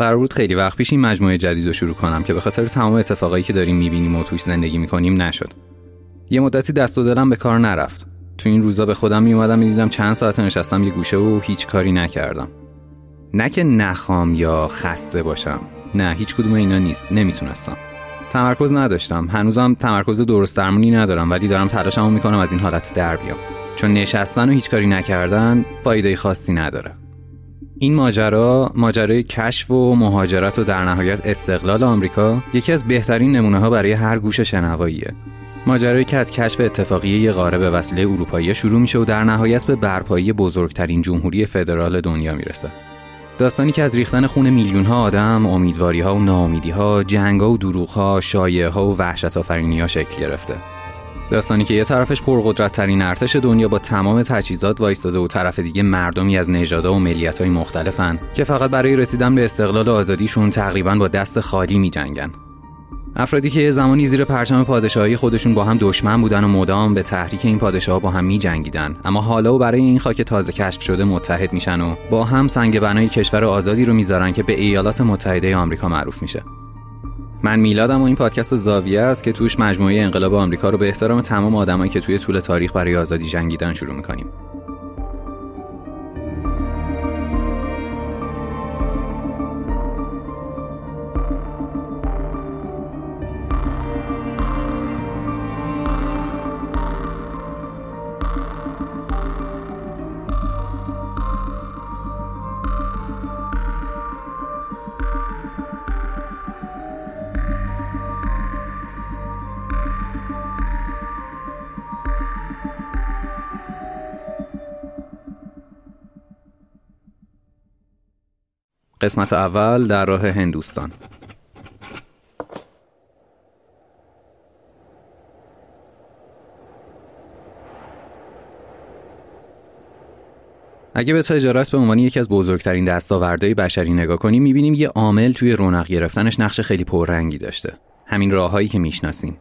قرار بود خیلی وقت پیش این مجموعه جدید رو شروع کنم که به خاطر تمام اتفاقایی که داریم می‌بینیم و توش زندگی می‌کنیم نشد. یه مدتی دست و دلم به کار نرفت. تو این روزا به خودم میومدم می‌دیدم چند ساعت نشستم یه گوشه و هیچ کاری نکردم. نه که نخوام یا خسته باشم. نه هیچ کدوم اینا نیست. نمی‌تونستم. تمرکز نداشتم. هنوزم تمرکز درست درمونی ندارم ولی دارم تلاشمو می‌کنم از این حالت در بیام. چون نشستن و هیچ کاری نکردن فایده خاصی نداره. این ماجرا ماجرای کشف و مهاجرت و در نهایت استقلال آمریکا یکی از بهترین نمونه ها برای هر گوش شنواییه ماجرایی که از کشف اتفاقی یه قاره به وسیله اروپایی شروع میشه و در نهایت به برپایی بزرگترین جمهوری فدرال دنیا می‌رسه داستانی که از ریختن خون میلیون ها آدم، امیدواری ها و ناامیدی ها، جنگ ها و دروغ ها، شایعه ها و وحشت ها شکل گرفته. داستانی که یه طرفش پرقدرت ترین ارتش دنیا با تمام تجهیزات وایستاده و طرف دیگه مردمی از نژادها و ملیت های مختلفن که فقط برای رسیدن به استقلال و آزادیشون تقریبا با دست خالی می جنگن. افرادی که زمانی زیر پرچم پادشاهی خودشون با هم دشمن بودن و مدام به تحریک این پادشاه با هم می جنگیدن اما حالا و برای این خاک تازه کشف شده متحد میشن و با هم سنگ بنای کشور آزادی رو می‌ذارن که به ایالات متحده آمریکا معروف میشه من میلادم و این پادکست زاویه است که توش مجموعه انقلاب آمریکا رو به احترام تمام آدمایی که توی طول تاریخ برای آزادی جنگیدن شروع می‌کنیم. قسمت اول در راه هندوستان. اگه به تجارت به عنوان یکی از بزرگترین دستاوردهای بشری نگاه کنیم می‌بینیم یه عامل توی رونق گرفتنش نقش خیلی پررنگی داشته. همین راههایی که می‌شناسیم.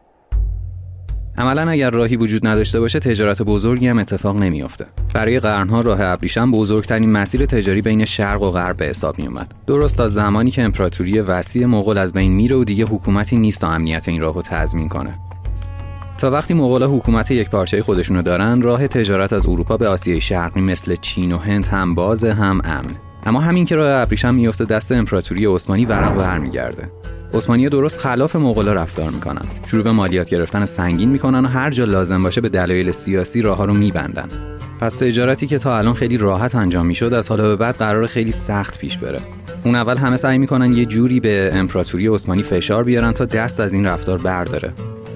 عملا اگر راهی وجود نداشته باشه تجارت بزرگی هم اتفاق نمیافته. برای قرنها راه ابریشم بزرگترین مسیر تجاری بین شرق و غرب به حساب می اومد درست تا زمانی که امپراتوری وسیع مغول از بین میره و دیگه حکومتی نیست تا امنیت این راهو تضمین کنه. تا وقتی مغول حکومت یک پارچه خودشونو دارن راه تجارت از اروپا به آسیای شرقی مثل چین و هند هم باز هم امن. اما همین که راه ابریشم میفته دست امپراتوری عثمانی ورق برمیگرده. عثمانی درست خلاف مغولا رفتار می‌کنن. شروع به مالیات گرفتن سنگین می‌کنن و هر جا لازم باشه به دلایل سیاسی راه ها رو میبندن. پس تجارتی که تا الان خیلی راحت انجام می‌شد از حالا به بعد قرار خیلی سخت پیش بره. اون اول همه سعی می‌کنن یه جوری به امپراتوری عثمانی فشار بیارن تا دست از این رفتار برداره.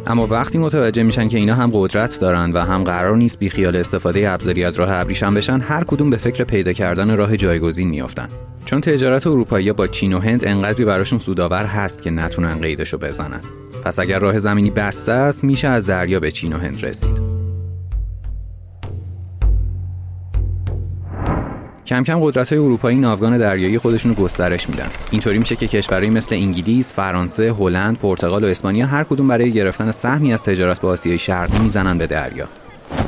اما وقتی متوجه میشن که اینا هم قدرت دارن و هم قرار نیست بی خیال استفاده ابزاری از راه ابریشم بشن هر کدوم به فکر پیدا کردن راه جایگزین میافتن. چون تجارت اروپایی با چین و هند انقدری براشون سودآور هست که نتونن قیدشو بزنن. پس اگر راه زمینی بسته است میشه از دریا به چین و هند رسید. کم کم قدرت های اروپایی ناوگان دریایی خودشون رو گسترش میدن. اینطوری میشه که کشورهایی مثل انگلیس، فرانسه، هلند، پرتغال و اسپانیا هر کدوم برای گرفتن سهمی از تجارت با آسیای شرقی می‌زنن به دریا.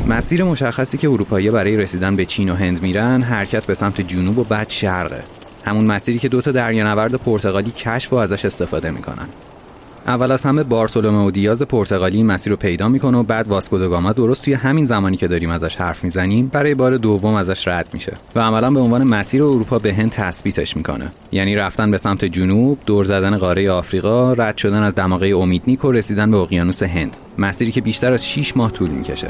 مسیر مشخصی که اروپایی برای رسیدن به چین و هند میرن حرکت به سمت جنوب و بعد شرقه. همون مسیری که دو تا دریانورد پرتغالی کشف و ازش استفاده می‌کنن. اول از همه بارسلومه و دیاز پرتغالی مسیر رو پیدا می‌کنه و بعد واسکو گاما درست توی همین زمانی که داریم ازش حرف می‌زنیم برای بار دوم ازش رد میشه و عملا به عنوان مسیر اروپا به هند تثبیتش می‌کنه. یعنی رفتن به سمت جنوب دور زدن قاره آفریقا رد شدن از دماغه امیدنیک و رسیدن به اقیانوس هند. مسیری که بیشتر از 6 ماه طول می‌کشه.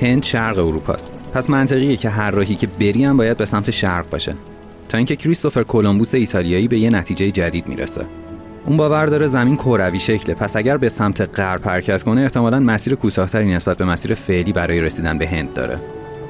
هند شرق اروپاست. پس منطقیه که هر راهی که بری هم باید به سمت شرق باشه. تا اینکه کریستوفر کلمبوس ایتالیایی به یه نتیجه جدید می‌رسه. اون باور داره زمین کروی شکله. پس اگر به سمت غرب حرکت کنه احتمالا مسیر کوتاهتری نسبت به مسیر فعلی برای رسیدن به هند داره.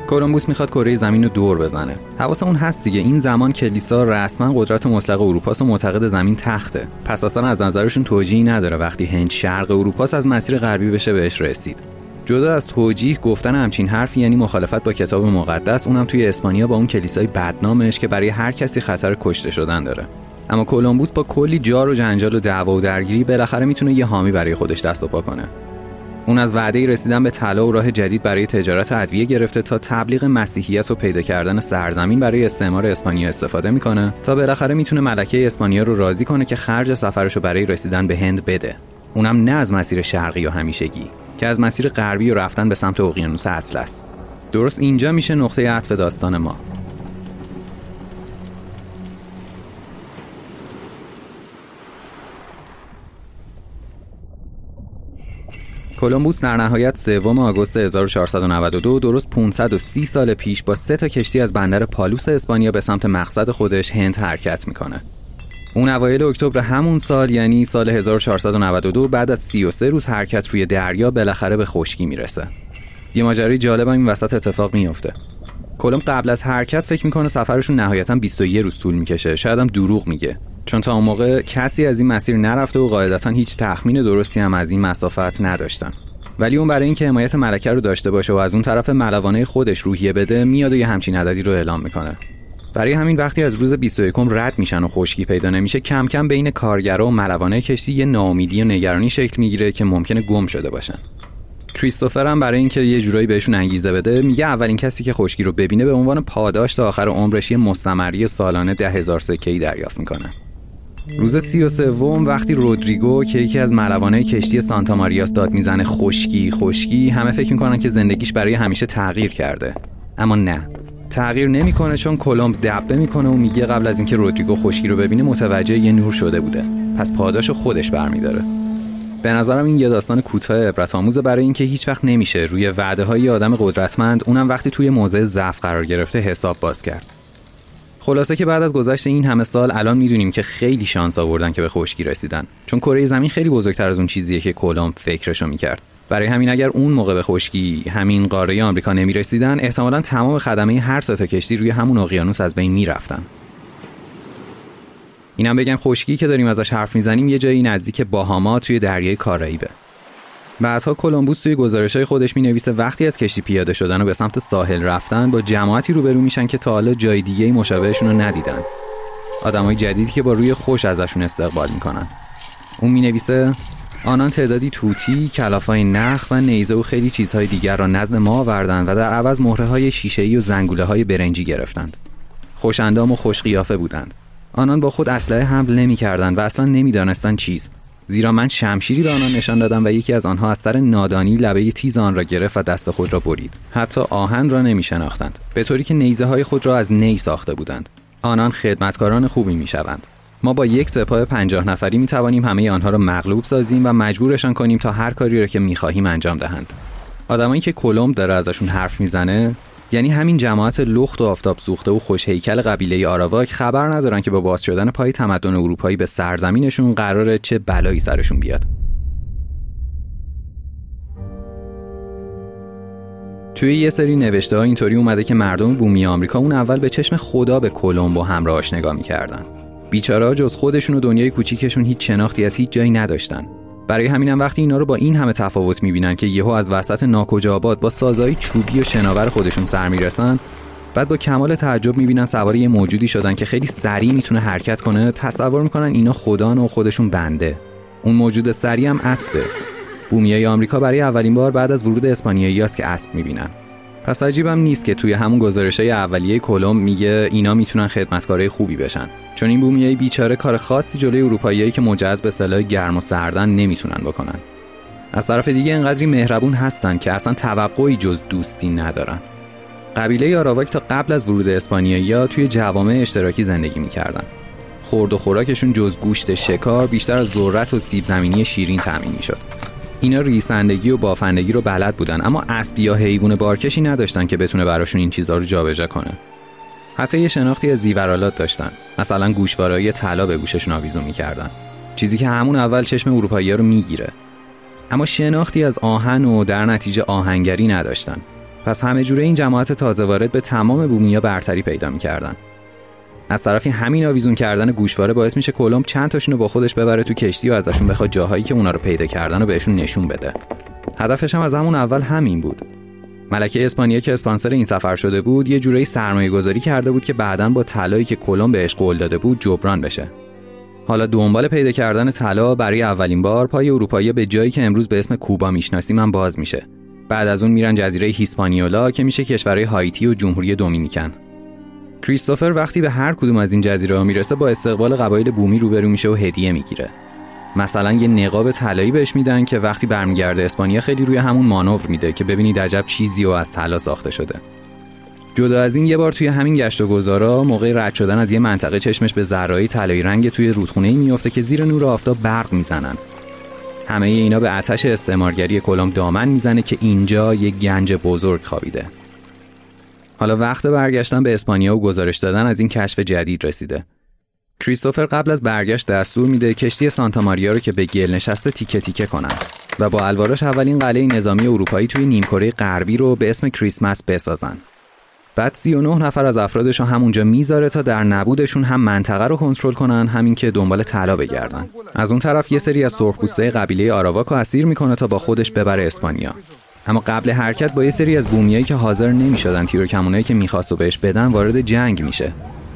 کلمبوس می‌خواد کره زمین رو دور بزنه. اون هست دیگه. این زمان کلیسا رسما قدرت مطلق اروپاست و معتقد زمین تخته. پس اصلا از نظرشون توجیهی نداره وقتی هند شرق اروپاست از مسیر غربی بشه بهش رسید. جدا از توجیه گفتن همچین حرفی یعنی مخالفت با کتاب مقدس اونم توی اسپانیا با اون کلیسای بدنامش که برای هر کسی خطر کشته شدن داره. اما کلمبوس با کلی جار و جنجال و دعوا و درگیری بالاخره می‌تونه یه حامی برای خودش دست و پا کنه. اون از وعده رسیدن به طلا و راه جدید برای تجارت ادویه گرفته تا تبلیغ مسیحیت و پیدا کردن سرزمین برای استعمار اسپانیا استفاده می‌کنه تا بالاخره می‌تونه ملکه اسپانیا رو راضی کنه که خرج سفرش رو برای رسیدن به هند بده. اونم نه از مسیر شرقی و همیشگی که از مسیر غربی و رفتن به سمت اقیانوس اطلس. درست اینجا میشه نقطه عطف داستان ما. کلمبوس در نهایت سوم آگوست 1492 درست 530 سال پیش با سه تا کشتی از بندر پالوس اسپانیا به سمت مقصد خودش هند حرکت می‌کنه. اون اوایل اکتبر همون سال یعنی سال 1492 بعد از 33 روز حرکت روی دریا بالاخره به خشکی می‌رسه. یه ماجرای جالب این وسط اتفاق میفته. کلم قبل از حرکت فکر می‌کنه سفرشون نهایتا 21 روز طول می‌کشه شاید هم دروغ میگه چون تا اون موقع کسی از این مسیر نرفته و قاعدتا هیچ تخمین درستی هم از این مسافت نداشتن. ولی اون برای اینکه حمایت ملکه رو داشته باشه و از اون طرف ملوانه خودش روحیه بده میاد و یه همچین عددی رو اعلام می‌کنه. برای همین وقتی از روز 21 رد میشن و خشکی پیدا نمیشه کم کم بین کارگرا و ملوانه کشتی یه ناامیدی و نگرانی شکل می‌گیره که ممکنه گم شده باشن. کریستوفر هم برای اینکه یه جورایی بهشون انگیزه بده میگه اولین کسی که خشکی رو ببینه به عنوان پاداش تا آخر عمرش یه مستمری سالانه ده هزار سکه دریافت می‌کنه. روز سی و سوم وقتی رودریگو که یکی از ملوانه کشتی سانتا ماریاس داد می‌زنه خشکی خشکی همه فکر می‌کنن که زندگیش برای همیشه تغییر کرده. اما نه. تغییر نمی‌کنه چون کلمب دبه می‌کنه و میگه قبل از اینکه رودریگو خشکی رو ببینه متوجه یه نور شده بوده. پس پاداش خودش برمیداره. به نظرم این یه داستان کوتاه عبرت آموزه برای اینکه هیچ وقت نمیشه روی وعده های آدم قدرتمند اونم وقتی توی موضع ضعف قرار گرفته حساب باز کرد. خلاصه که بعد از گذشت این همه سال الان می‌دونیم که خیلی شانس آوردن که به خشکی رسیدن. چون کره زمین خیلی بزرگتر از اون چیزیه که کلمب فکرشو می‌کرد. برای همین اگر اون موقع به خشکی همین قاره آمریکا نمی‌رسیدن احتمالا تمام خدمه هر سه کشتی روی همون اقیانوس از بین می‌رفتن. اینم بگم خشکی که داریم ازش حرف می‌زنیم یه جایی نزدیک باهاما توی دریای کارائیبه. بعدها کلمبوس توی گزارش های خودش می نویسه وقتی از کشتی پیاده شدن و به سمت ساحل رفتن با جماعتی روبرو میشن که تا حالا جای دیگه مشابهشون رو ندیدن آدمای جدیدی که با روی خوش ازشون استقبال می‌کنن اون می نویسه آنان تعدادی توتی، کلافای نخ و نیزه و خیلی چیزهای دیگر را نزد ما آوردند و در عوض مهره های شیشه‌ای و زنگوله های برنجی گرفتند. خوشندام و خوش قیافه بودند. آنان با خود اسلحه حمل نمی‌کردند و اصلا نمی‌دانستند چیست. زیرا من شمشیری به آنان نشان دادم و یکی از آنها از سر نادانی لبه تیز آن را گرفت و دست خود را برید. حتی آهن را نمی شناختند به طوری که نیزه های خود را از نی ساخته بودند. آنان خدمتکاران خوبی می شوند ما با یک سپاه پنجاه نفری می توانیم همه آنها را مغلوب سازیم و مجبورشان کنیم تا هر کاری را که می خواهیم انجام دهند. آدمایی که کلمب داره ازشون حرف می‌زنه یعنی همین جماعت لخت و آفتاب سوخته و خوش هیکل قبیله آراواک خبر ندارن که با باز شدن پای تمدن اروپایی به سرزمینشون قراره چه بلایی سرشون بیاد. توی یه سری نوشته ها اینطوری اومده که مردم بومی آمریکا اون اول به چشم خدا به کلمبو همراهاش نگاه می‌کردن. بیچاره جز خودشون و دنیای کوچیکشون هیچ شناختی از هیچ جایی نداشتن. برای همینم وقتی اینا رو با این همه تفاوت می‌بینن که یهو از وسط ناکجا آباد با سازهای چوبی و شناور خودشون سر می‌رسن بعد با کمال تعجب می‌بینن سوار یه موجودی شدن که خیلی سریع می‌تونه حرکت کنه تصور می‌کنن اینا خدان و خودشون بنده. اون موجود سریع هم اسبه. بومیای آمریکا برای اولین بار بعد از ورود اسپانیایی است که اسب می‌بینن. پس عجیبم نیست که توی همون گزارش های اولیه کلم میگه اینا می‌تونن خدمتکارای خوبی بشن. چون این بومیای بیچاره کار خاصی جلوی اروپاییایی که مجهز به سلاح گرم و سردن نمی‌تونن بکنن. از طرف دیگه انقدری مهربون هستن که اصلا توقعی جز دوستی ندارن. قبیله آراواک تا قبل از ورود اسپانیایی توی جوامع اشتراکی زندگی می‌کردن. خورد و خوراکشون جز گوشت شکار بیشتر از ذرت و سیب زمینی شیرین تامین می‌شد. اینا ریسندگی و بافندگی رو بلد بودن اما اسب یا حیوان بارکشی نداشتن که بتونه براشون این چیزها رو جابجا کنه. حتی یه شناختی از زیورالات داشتن. مثلا گوشوارای طلا به گوششون آویزون می‌کردن. چیزی که همون اول چشم اروپایی رو می‌گیره. اما شناختی از آهن و در نتیجه آهنگری نداشتن. پس همه جوره این جماعت تازه وارد به تمام بومیا برتری پیدا می‌کردن. از طرفی همین آویزون کردن گوشواره باعث میشه کلمب چند تاشون رو با خودش ببره تو کشتی و ازشون بخواد جاهایی که اونا رو پیدا کردن و بهشون نشون بده. هدفش هم از همون اول همین بود. ملکه اسپانیا که اسپانسر این سفر شده بود یه جورایی سرمایه گذاری کرده بود که بعدا با طلایی که کلم بهش قول داده بود جبران بشه. حالا دنبال پیدا کردن طلا برای اولین بار پای اروپایی به جایی که امروز به اسم کوبا می‌شناسیم هم باز میشه. بعد از اون میرن جزیره هیسپانیولا که میشه کشورهای هایتی و جمهوری دومینیکن. کریستوفر وقتی به هر کدوم از این جزیره ها می‌رسه با استقبال قبایل بومی روبرو میشه و هدیه می‌گیره. مثلا یه نقاب طلایی بهش میدن که وقتی برمیگرده اسپانیا خیلی روی همون مانور میده که ببینید عجب چیزی و از طلا ساخته شده. جدا از این یه بار توی همین گشت و گذارا موقع رد شدن از یه منطقه چشمش به ذره‌ای طلایی رنگ توی رودخونه ای میفته که زیر نور آفتاب برق می‌زنن. همه اینا به آتش استعمارگری کلم دامن می‌زنه که اینجا یه گنج بزرگ خوابیده. حالا وقت برگشتن به اسپانیا و گزارش دادن از این کشف جدید رسیده. کریستوفر قبل از برگشت دستور میده کشتی سانتا ماریا رو که به گل نشسته تیکه تیکه کنن و با الواراش اولین قلعه نظامی اروپایی توی نیمکره غربی رو به اسم کریسمس بسازن. بعد 39 نفر از افرادش رو همونجا می‌ذاره تا در نبودشون هم منطقه رو کنترل کنن همین که دنبال طلا بگردن. از اون طرف یه سری از سرخپوستای قبیله آراواک رو اسیر می‌کنه تا با خودش ببره اسپانیا. اما قبل حرکت با یه سری از بومیایی که حاضر نمی‌شدن تیر و کمونایی که می‌خواست و بهش بدن وارد جنگ میشه.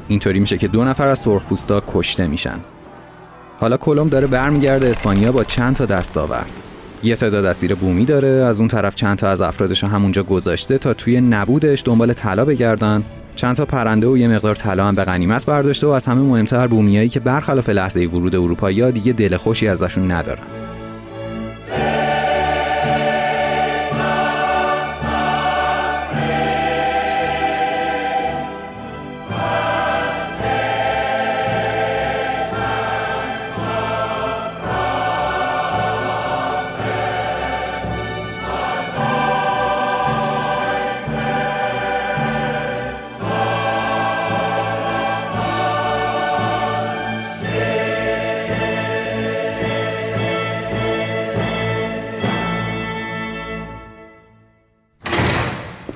اینطوری میشه که دو نفر از سرخپوستا کشته میشن. حالا کلم داره برمیگرده اسپانیا با چند تا دستاورد. یه تعداد اسیر بومی داره از اون طرف چند تا از افرادش همونجا گذاشته تا توی نبودش دنبال طلا بگردن. چند تا پرنده و یه مقدار طلا هم به غنیمت برداشته و از همه مهمتر بومیایی که برخلاف لحظه ورود اروپایی دیگه دل خوشی ازشون ندارن.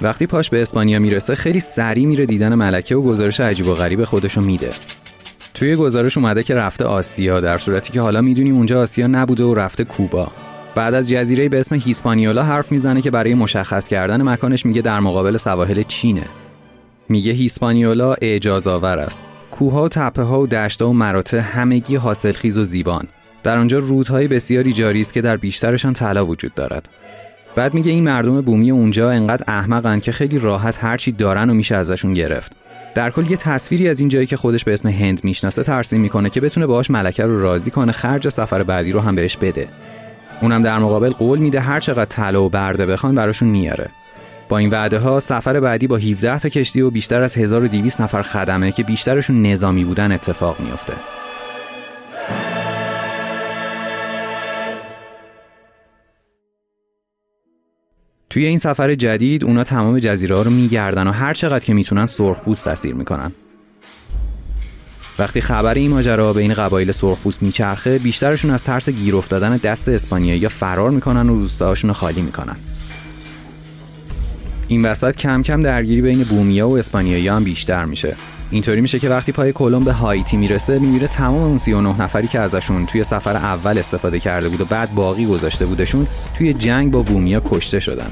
وقتی پاش به اسپانیا می‌رسه خیلی سریع میره دیدن ملکه و گزارش عجیب و غریب خودشو میده. توی گزارش اومده که رفته آسیا در صورتی که حالا می‌دونیم اونجا آسیا نبوده و رفته کوبا. بعد از جزیره به اسم هیسپانیولا حرف می‌زنه که برای مشخص کردن مکانش میگه در مقابل سواحل چینه. میگه هیسپانیولا اعجاز آور است. کوها و تپه ها و دشتا و مراتع همگی حاصلخیز و زیبان. در آنجا رودهای بسیاری جاری است که در بیشترشان طلا وجود دارد. بعد میگه این مردم بومی اونجا انقدر احمقن که خیلی راحت هرچی دارن و میشه ازشون گرفت. در کل یه تصویری از این جایی که خودش به اسم هند می‌شناسه ترسیم می‌کنه که بتونه باهاش ملکه رو راضی کنه خرج سفر بعدی رو هم بهش بده. اونم در مقابل قول میده هر چقدر طلا و برده بخوان براشون میاره. با این وعده ها سفر بعدی با 17 تا کشتی و بیشتر از 1200 نفر خدمه که بیشترشون نظامی بودن اتفاق میافته. توی این سفر جدید اونا تمام جزیره ها رو میگردن و هر چقدر که می‌تونن سرخپوست اسیر می‌کنن. وقتی خبر این ماجرا بین قبایل سرخپوست میچرخه بیشترشون از ترس گیر افتادن دست اسپانیایی یا فرار می‌کنن و روستاهاشون رو خالی می‌کنن. این وسط کم کم درگیری بین بومیا و اسپانیایی هم بیشتر میشه. اینطوری میشه که وقتی پای کلم به هایتی می‌رسه می‌بینه تمام اون 39 نفری که ازشون توی سفر اول استفاده کرده بود و بعد باقی گذاشته بودشون توی جنگ با بومیا کشته شدن.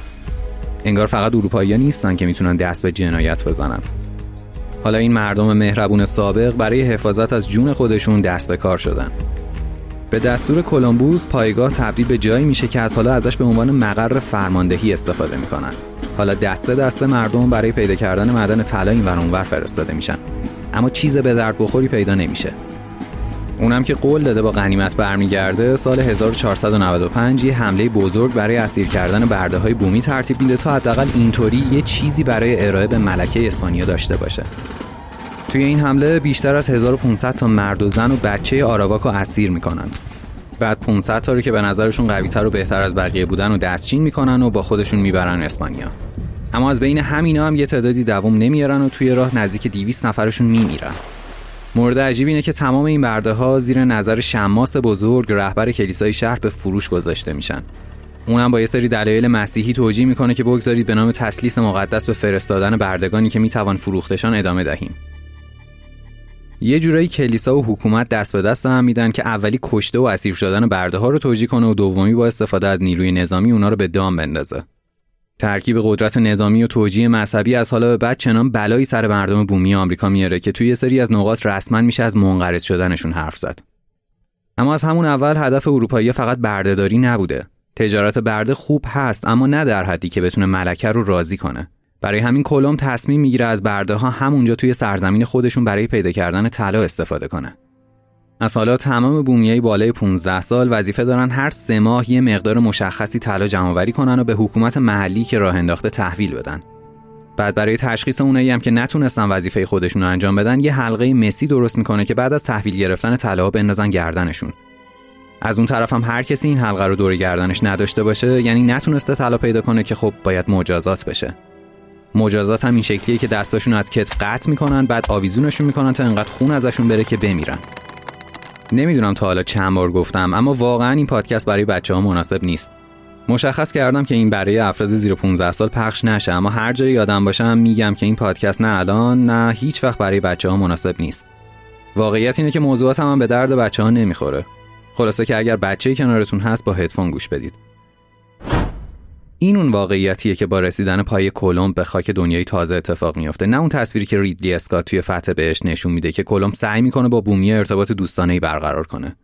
انگار فقط اروپایی نیستن که می‌تونن دست به جنایت بزنن. حالا این مردم مهربون سابق برای حفاظت از جون خودشون دست به کار شدن. به دستور کلمبوس پایگاه تبدیل به جایی میشه که از حالا ازش به عنوان مقر فرماندهی استفاده می‌کنن. حالا دسته دسته مردم برای پیدا کردن معدن طلا این اونور فرستاده میشن. اما چیز به درد بخوری پیدا نمیشه. اونم که قول داده با غنیمت برمیگرده سال 1495 یه حمله بزرگ برای اسیر کردن برده های بومی ترتیب میده تا حداقل اینطوری یه چیزی برای ارائه به ملکه اسپانیا داشته باشه. توی این حمله بیشتر از 1500 تا مرد و زن و بچه آراواک رو اسیر می‌کنن. بعد 500 تا رو که به نظرشون قویتر و بهتر از بقیه بودن و دستچین می‌کنن و با خودشون می‌برن اسپانیا. اما از بین همینا هم یه تعدادی دوام نمیارن و توی راه نزدیک 200 نفرشون میمیرن. مورد عجیب اینه که تمام این برده ها زیر نظر شماس بزرگ رهبر کلیسای شهر به فروش گذاشته میشن. اونم با یه سری دلایل مسیحی توجیه می‌کنه که بگذارید به نام تسلیس مقدس به فرستادن بردگانی که می‌توان فروختشان ادامه دهیم. یه جورایی کلیسا و حکومت دست به دست هم میدن که اولی کشته و اسیر شدن برده ها رو توجیه کنه و دومی با استفاده از نیروی نظامی اونا رو به دام بندازه. ترکیب قدرت نظامی و توجیه مذهبی از حالا به بعد چنان بلایی سر مردم بومی آمریکا میاره که توی سری از نقاط رسما میشه از منقرض شدنشون حرف زد. اما از همون اول هدف اروپایی فقط بردهداری نبوده تجارت برده خوب هست اما نه در حدی که بتونه ملکه رو راضی کنه برای همین کلم تصمیم می‌گیره از برده ها همونجا توی سرزمین خودشون برای پیدا کردن طلا استفاده کنه از حالا تمام بومیای بالای 15 سال وظیفه دارن هر سه ماه یه مقدار مشخصی طلا جمعآوری کنن و به حکومت محلی که راه انداخته تحویل بدن. بعد برای تشخیص اونایی هم که نتونستن وظیفه خودشون رو انجام بدن یه حلقه مسی درست می‌کنه که بعد از تحویل گرفتن طلا بندازن گردنشون. از اون طرف هم هر کسی این حلقه رو دور گردنش نداشته باشه یعنی نتونسته طلا پیدا کنه که خب باید مجازات بشه. مجازات هم این شکلیه که دستاشون از کتف قطع می‌کنن بعد آویزونشون می‌کنن تا انقدر خون ازشون بره که بمیرن. نمی‌دونم تا حالا چند بار گفتم اما واقعا این پادکست برای بچه ها مناسب نیست. مشخص کردم که این برای افراد زیر 15 سال پخش نشه اما هر جایی یادم باشم میگم که این پادکست نه الان نه هیچ وقت برای بچه ها مناسب نیست. واقعیت اینه که موضوعات هم, به درد بچه ها نمی‌خوره. خلاصه که اگر بچه کنارتون هست با هدفون گوش بدید. این اون واقعیتیه که با رسیدن پای کلمب به خاک دنیای تازه اتفاق میافته. نه اون تصویری که ریدلی اسکات توی فتح بهش نشون میده که کلمب سعی می‌کنه با بومیه ارتباط دوستانه برقرار کنه.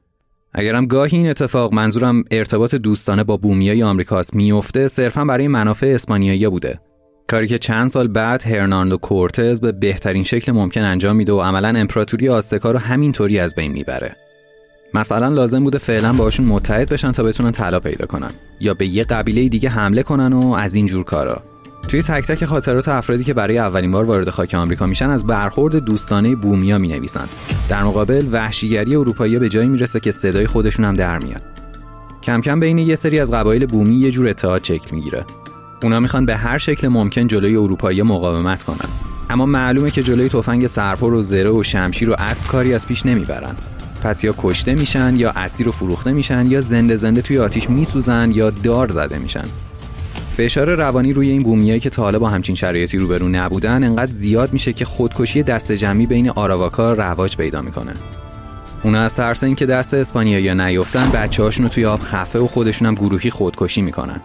اگرم گاهی این اتفاق منظورم ارتباط دوستانه با بومیای آمریکاست میفته صرفا برای منافع اسپانیایی بوده. کاری که چند سال بعد هرناندو کورتز به بهترین شکل ممکن انجام میده و عملا امپراتوری آستکا رو همینطوری از بین می‌بره. مثلا لازم بوده فعلا باشون متحد بشن تا بتونن طلا پیدا کنن. یا به یه قبیله دیگه حمله کنن و از این جور کارا. توی تک تک خاطرات افرادی که برای اولین بار وارد خاک آمریکا میشن از برخورد دوستانه بومیا می نویسن در مقابل وحشیگری اروپایی به جایی می‌رسه که صدای خودشون هم در میاد. کم کم بین یه سری از قبایل بومی یه جور اتحاد شکل می‌گیره. اونا می‌خوان به هر شکل ممکن جلوی اروپایی مقاومت کنن. اما معلومه که جلوی تفنگ سرپر و زره و شمشیر و اسب کاری از پیش نمی‌برن. پس یا کشته میشن یا اسیر و فروخته میشن یا زنده زنده توی آتیش میسوزن یا دار زده میشن. فشار روانی روی این بومیایی که تا حالا با همچین شرایطی روبرو نبودن انقدر زیاد میشه که خودکشی دست جمعی بین آراواکا رواج پیدا می‌کنه. اونا از ترس اینکه دست اسپانیا یا نیفتن بچه هاشون رو توی آب خفه و خودشون هم گروهی خودکشی می‌کنن.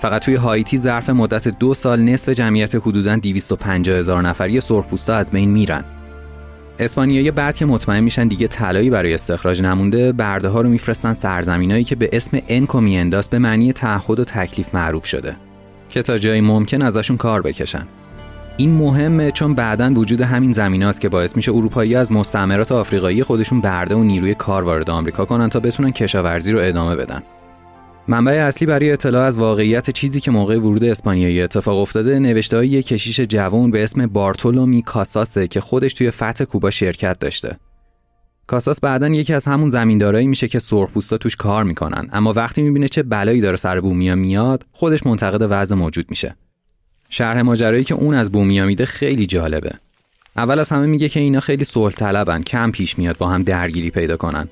فقط توی هایتی ظرف مدت دو سال نصف جمعیت حدوداً 250 هزار نفری سرخپوستا از بین میرن. اسپانیایی بعد که مطمئن میشن دیگه طلایی برای استخراج نمونده برده ها رو میفرستن سرزمینایی که به اسم انکومینداس به معنی تعهد و تکلیف معروف شده که تا جایی ممکن ازشون کار بکشن. این مهمه چون بعدا وجود همین زمین است که باعث میشه اروپایی از مستعمرات آفریقایی خودشون برده و نیروی کار وارد آمریکا کنن تا بتونن کشاورزی رو ادامه بدن. منبع اصلی برای اطلاع از واقعیت چیزی که موقع ورود اسپانیایی اتفاق افتاده یک کشیش جوان به اسم بارتولومی کاساسه که خودش توی فتح کوبا شرکت داشته. کاساس بعدا یکی از همون زمیندارایی میشه که سرخپوستا توش کار می‌کنن اما وقتی می‌بینه چه بلایی داره سر بومیا میاد خودش منتقد وضع موجود میشه. شرح ماجرایی که اون از بومیا میده خیلی جالبه. اول از همه میگه که اینا خیلی صلح طلبن کم پیش میاد با هم درگیری پیدا کنن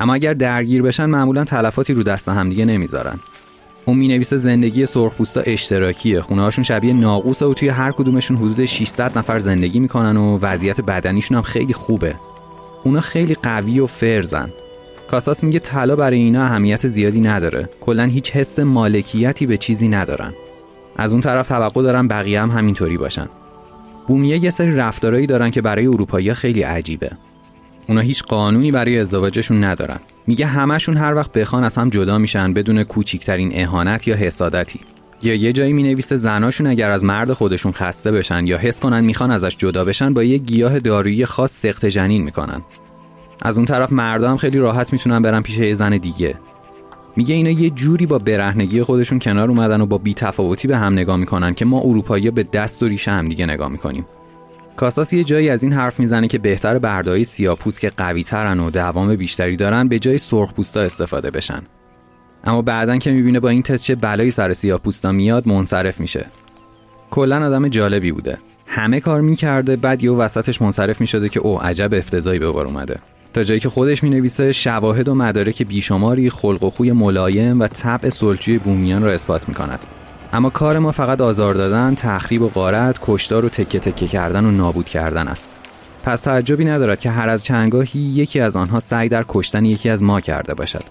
اما اگر درگیر بشن معمولا تلفاتی رو دست همدیگه نمی‌ذارن. اون می نویسه زندگی سرخپوستا اشتراکیه. خونه هاشون شبیه ناقوسه و توی هر کدومشون حدود 600 نفر زندگی می‌کنن و وضعیت بدنیشون هم خیلی خوبه. اونا خیلی قوی و فرزن. کاساس میگه طلا برای اینا اهمیت زیادی نداره. کلا هیچ حس مالکیتی به چیزی ندارن. از اون طرف توقع دارن بقیه هم همینطوری باشن. بومیه یه سری رفتارهایی دارن که برای اروپایی خیلی عجیبه. اونا هیچ قانونی برای ازدواجشون ندارن. میگه همشون هر وقت بخوان از هم جدا میشن بدون کوچیکترین اهانت یا حسادتی. یا یه جایی می نویسه زناشون اگر از مرد خودشون خسته بشن یا حس کنن می‌خوان ازش جدا بشن با یه گیاه دارویی خاص سخت جنین می‌کنن. از اون طرف مردم خیلی راحت می‌تونن برن پیش یه زن دیگه. میگه اینا یه جوری با برهنگی خودشون کنار اومدن و با بیتفاوتی به هم نگاه می‌کنن که ما اروپایی به دست و ریشه هم دیگه نگاه می‌کنیم. کاساس یه جایی از این حرف می‌زنه که بهتر بردایی سیاپوس که قوی ترن و دوام بیشتری دارن به جای سرخپوستا استفاده بشن. اما بعدا که می‌بینه با این تست چه بلایی سر سیاپوستا میاد منصرف میشه. کلا آدم جالبی بوده. همه کار می‌کرده بعد یه وسطش منصرف می‌شده که او عجب افتضایی به بار اومده. تا جایی که خودش می‌نویسه شواهد و مدارک بیشماری خلق و خوی ملایم و طبع سلچوی بومیان را اثبات می‌کند. اما کار ما فقط آزار دادن، تخریب و غارت، کشتار و تکه تکه کردن و نابود کردن است. پس تعجبی ندارد که هر از چنگاهی یکی از آنها سعی در کشتن یکی از ما کرده باشد.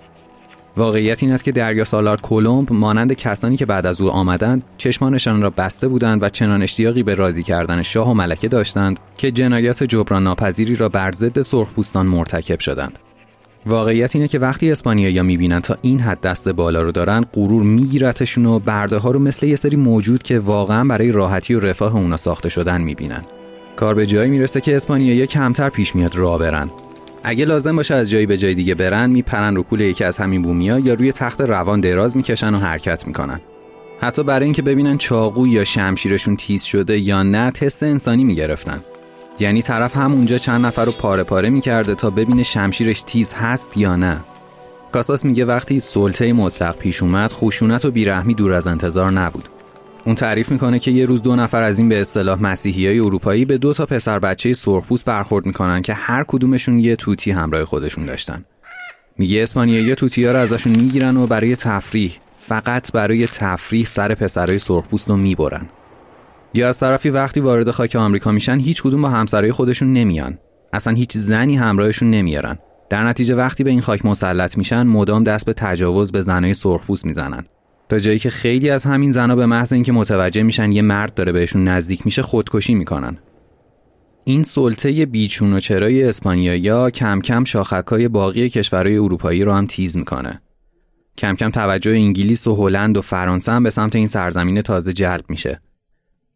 واقعیت این است که دریا سالار کلمب مانند کسانی که بعد از او آمدند چشمانشان را بسته بودند و چنان اشتیاقی به راضی کردن شاه و ملکه داشتند که جنایات جبران ناپذیری را بر ضد سرخپوستان مرتکب شدند واقعیت اینه که وقتی اسپانیایی می‌بینن تا این حد دست بالا رو دارن غرور میگیرتشون و برده ها رو مثل یه سری موجود که واقعا برای راحتی و رفاه اونا ساخته شدن می‌بینن. کار به جایی می‌رسه که اسپانیایی کمتر پیش میاد راه برن. اگه لازم باشه از جایی به جای دیگه برن میپرن رو کول یکی از همین بومیا یا روی تخت روان دراز می‌کشن و حرکت می‌کنن. حتی برای اینکه ببینن چاقو یا شمشیرشون تیز شده یا نه تست انسانی می‌گرفتن. یعنی طرف هم اونجا چند نفر رو پاره پاره می‌کرده تا ببینه شمشیرش تیز هست یا نه. کاساس میگه وقتی سلطه مطلق پیش اومد خشونت و بیرحمی دور از انتظار نبود. اون تعریف می‌کنه که یه روز دو نفر از این به اصطلاح مسیحی های اروپایی به دو تا پسر بچه سرخپوست برخورد می‌کنن که هر کدومشون یه توتی همراه خودشون داشتن. میگه اسپانیایی توتی ها رو ازشون می‌گیرن و برای تفریح فقط برای تفریح سر پسرای سرخپوست رو می‌برن. یا از طرفی وقتی وارد خاک آمریکا میشن هیچ کدوم با همسرای خودشون نمیان. اصلا هیچ زنی همراهشون نمیارن. در نتیجه وقتی به این خاک مسلط میشن مدام دست به تجاوز به زنای سرخپوست می‌زنن. تا جایی که خیلی از همین زنا به محض اینکه متوجه میشن یه مرد داره بهشون نزدیک میشه خودکشی می‌کنن. این سلطه بیچون و چرای اسپانیایی کم کم شاخکای باقی کشورهای اروپایی رو هم تیز می‌کنه. کم کم توجه انگلیس و هلند و فرانسه هم به سمت این سرزمین تازه جلب میشه.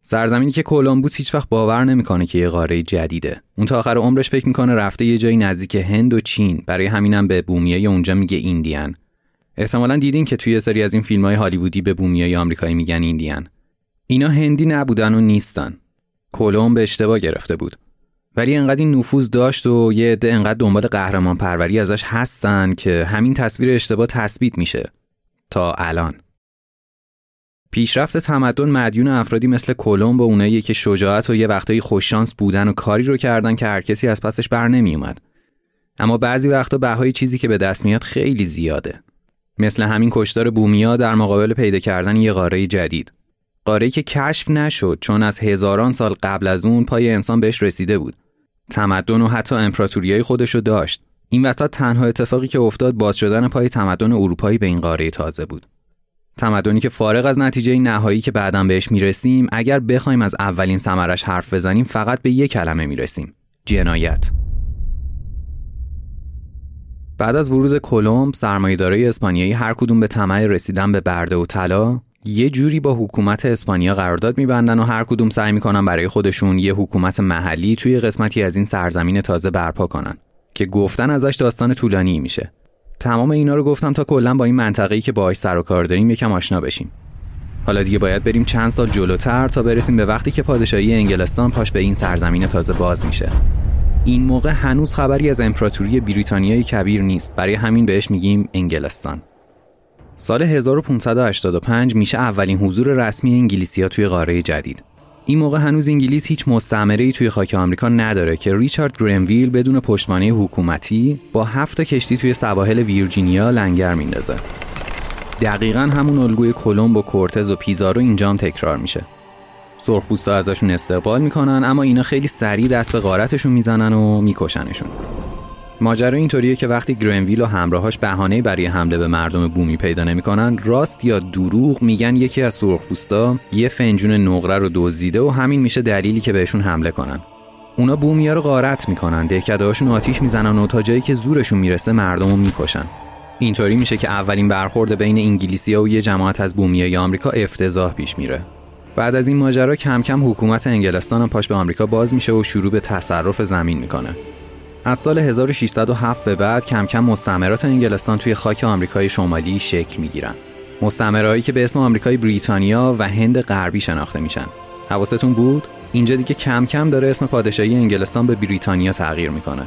سرزمینی که کولومبوس هیچ وقت باور نمی‌کنه که یه قاره جدیده. اون تا آخر عمرش فکر می‌کنه رفته یه جایی نزدیک هند و چین. برای همینم به بومیای اونجا میگه ایندیان. احتمالا دیدین که توی سری از این فیلم های هالیوودی به بومیای آمریکایی میگن ایندیان. اینا هندی نبودن و نیستن. کلمب اشتباه گرفته بود. ولی انقدر این نفوذ داشت و یه عده انقدر دنبال قهرمان پروری ازش هستن که همین تصویر اشتباه تثبیت میشه. تا الان. پیشرفت تمدن مدیون افرادی مثل کلمب و اونایی که شجاعت و یه وقتایی خوششانس بودن و کاری رو کردن که هر کسی از پسش بر نمی اومد. اما بعضی وقتا بهای چیزی که به دست میاد خیلی زیاده. مثل همین کشتار بومیا در مقابل پیدا کردن یه قاره جدید. قاره که کشف نشد چون از هزاران سال قبل از اون پای انسان بهش رسیده بود. تمدن و حتی امپراتوریای خودشو داشت. این وسط تنها اتفاقی که افتاد باز شدن پای تمدن اروپایی به این قاره تازه بود. تمدنی که فارغ از نتیجه نهایی که بعدا بهش می‌رسیم اگر بخوایم از اولین ثمرش حرف بزنیم فقط به یک کلمه می‌رسیم جنایت. بعد از ورود کلمب سرمایه‌دارای اسپانیایی هر کدوم به طمع رسیدن به برده و طلا یه جوری با حکومت اسپانیا قرارداد میبندن و هر کدوم سعی می‌کنن برای خودشون یه حکومت محلی توی قسمتی از این سرزمین تازه برپا کنن که گفتن ازش داستان طولانی میشه. تمام اینا رو گفتم تا کلا با این منطقه‌ای که باهاش سر و کار داریم یکم آشنا بشیم. حالا دیگه باید بریم چند سال جلوتر تا برسیم به وقتی که پادشاهی انگلستان پاش به این سرزمین تازه باز میشه. این موقع هنوز خبری از امپراتوری بریتانیای کبیر نیست. برای همین بهش میگیم انگلستان. سال 1585 میشه اولین حضور رسمی انگلیسیا توی قاره جدید. این موقع هنوز انگلیس هیچ مستعمره توی خاک آمریکا نداره که ریچارد گرنویل بدون پشتوانه حکومتی با هفت کشتی توی سواحل ویرجینیا لنگر میندازه. دقیقا همون الگوی کلمب و کورتز و پیزارو اینجام تکرار میشه. سرخپوستا ازشون استقبال می‌کنن اما اینا خیلی سریع دست به غارتشون می‌زنن و میکشنشون. ماجرا اینطوریه که وقتی گرنویل و همراهاش بهانه برای حمله به مردم بومی پیدا نمی‌کنن راست یا دروغ میگن یکی از سرخپوستا یه فنجون نقره رو دزدیده و همین میشه دلیلی که بهشون حمله کنن. اونا بومیا رو غارت می‌کنن دهکدهاشون آتیش می‌زنن و تا جایی که زورشون می‌رسه مردم رو می‌کشن. اینطوری میشه که اولین برخورد بین انگلیسی و یه جماعت از بومیای آمریکا افتضاح پیش میره. بعد از این ماجرا کم کم حکومت انگلستان هم پاش به آمریکا باز میشه و شروع به تصرف زمین می‌کنه. از سال 1607 به بعد کم کم مستعمرات انگلستان توی خاک آمریکای شمالی شکل می‌گیرن. مستعمرهایی که به اسم آمریکای بریتانیا و هند غربی شناخته میشن. حواستون بود؟ اینجا دیگه کم کم داره اسم پادشاهی انگلستان به بریتانیا تغییر می‌کنه.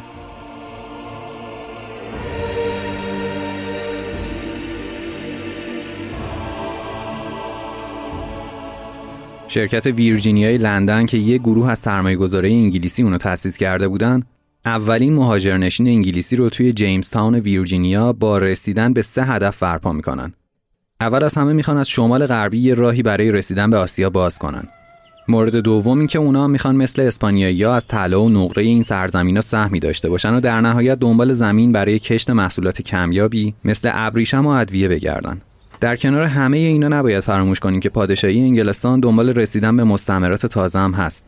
شرکت ویرجینیای لندن که یک گروه از سرمایه‌گذارای انگلیسی اونو تأسیس کرده بودن اولین مهاجرنشین انگلیسی رو توی جیمز تاون ویرجینیا با رسیدن به سه هدف برپا می‌کنن. اول از همه می‌خوان از شمال غربی یه راهی برای رسیدن به آسیا باز کنن. مورد دوم این که اونا می‌خوان مثل اسپانیایی از طلا و نقره این سرزمین سهمی داشته باشن و در نهایت دنبال زمین برای کشت محصولات کمیابی مثل ابریشم و ادویه بگردن. در کنار همه اینا نباید فراموش کنیم که پادشاهی انگلستان دنبال رسیدن به مستعمرات تازه هم هست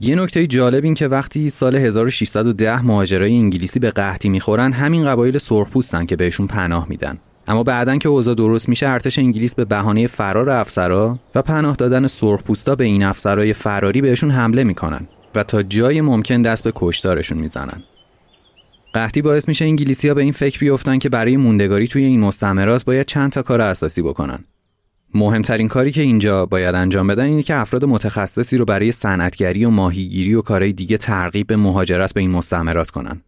یه نکته جالب این که وقتی سال 1610 مهاجرای انگلیسی به قحطی می‌خورن همین قبایل سرخپوستن که بهشون پناه میدن. اما بعدا که اوضاع درست میشه ارتش انگلیس به بهانه فرار افسرا و پناه دادن سرخپوستا به این افسرای فراری بهشون حمله می‌کنن و تا جای ممکن دست به کشتارشون می‌زنن. قحطی باعث میشه انگلیسی ها به این فکر بیفتن که برای موندگاری توی این مستعمرات باید چند تا کار اساسی بکنن. مهمترین کاری که اینجا باید انجام بدن اینه که افراد متخصصی رو برای صنعتگری و ماهیگیری و کارهای دیگه ترغیب به مهاجرت به این مستعمرات کنن.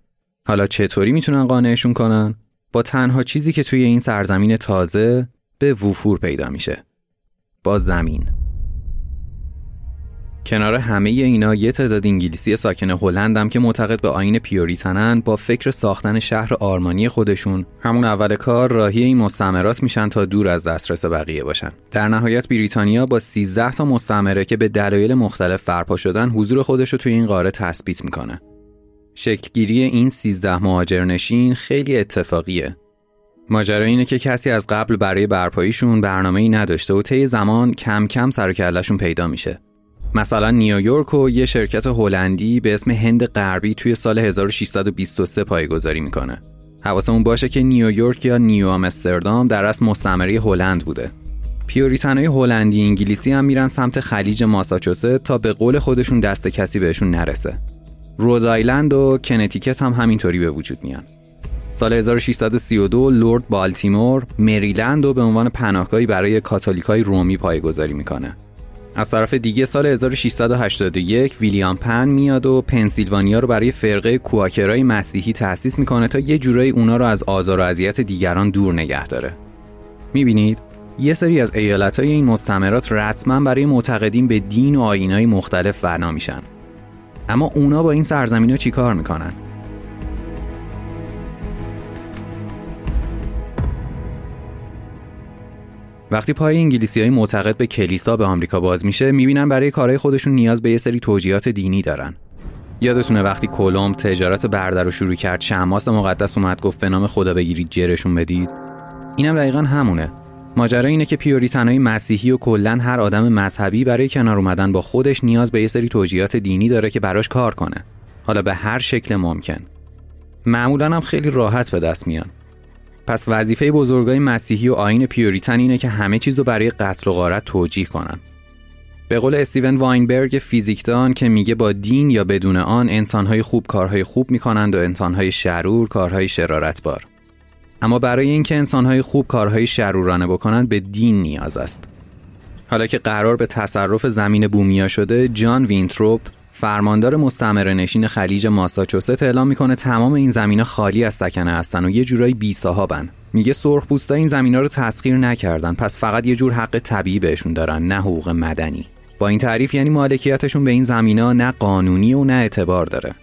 حالا چطوری می‌تونن قانعشون کنن؟ با تنها چیزی که توی این سرزمین تازه به وفور پیدا میشه. با زمین. کنار همه اینا یه تعداد انگلیسی ساکن هلندم که معتقد به آین پیوریتنن با فکر ساختن شهر آرمانی خودشون همون اول کار راهی این مستعمرات میشن تا دور از دسترس بقیه باشن. در نهایت بریتانیا با 13 تا مستعمره که به دلایل مختلف برپا شدن حضور خودش رو توی این قاره تثبیت می‌کنه. شکلگیری این 13 مهاجرنشین خیلی اتفاقیه. ماجرا اینه که کسی از قبل برای برپاییشون برنامه ای نداشته و طی زمان کم کم سر پیدا میشه. مثلا نیویورک و یه شرکت هلندی به اسم هند غربی توی سال 1623 پایگذاری می‌کنه. حواسمون باشه که نیویورک یا نیو آمستردام در اصل مستعمره هلند بوده. پیوریتنهای هلندی انگلیسی هم میرن سمت خلیج ماساچوست تا به قول خودشون دست کسی بهشون نرسه. رود آیلند و کنتیکت هم همینطوری به وجود میان. سال 1632 لورد بالتیمور مریلند رو به عنوان پناهگاهی برای کاتولیکای رومی پایگذاری می‌کنه. از طرف دیگه سال 1681 ویلیام پن میاد و پنسیلوانیا رو برای فرقه کواکرای مسیحی تأسیس می‌کنه تا یه جورایی اونا رو از آزار و اذیت دیگران دور نگه داره. می‌بینید یه سری از ایالتهای این مستمرات رسما برای معتقدین به دین و آینهای مختلف بنا میشن. اما اونا با این سرزمین ها چیکار می‌کنن؟ وقتی پای انگلیسی های معتقد به کلیسا به آمریکا باز میشه می‌بینن برای کارهای خودشون نیاز به یه سری توجیهات دینی دارن. یادتونه وقتی کلمب تجارت بردر رو شروع کرد شماس مقدس اومد گفت به نام خدا بگیرید جرشون بدید. اینم دقیقا همونه. ماجرا اینه که پیوریتنهای مسیحی و کلا هر آدم مذهبی برای کنار اومدن با خودش نیاز به یه سری توجیهات دینی داره که براش کار کنه. حالا به هر شکل ممکن. معمولا هم خیلی راحت به دست میان. پس وظیفه بزرگای مسیحی و آین پیوریتن اینه که همه چیز برای قتل و غارت توجیه کنن. به قول استیون واینبرگ فیزیکدان که میگه با دین یا بدون آن انسانهای خوب کارهای خوب می‌کنند و انسانهای شرور کارهای شرارتبار. اما برای اینکه انسانهای خوب کارهای شرورانه بکنند به دین نیاز است. حالا که قراره به تصرف زمین بومیا شده جان وینتروپ فرماندار مستعمره نشین خلیج ماساچوست اعلام می‌کنه تمام این زمینه خالی از سکنه هستن و یه جورایی بی صاحبن. میگه سرخپوستا این زمینا رو تسخیر نکردن پس فقط یه جور حق طبیعی بهشون دارن نه حقوق مدنی. با این تعریف یعنی مالکیتشون به این زمینا نه قانونی و نه اعتبار داره.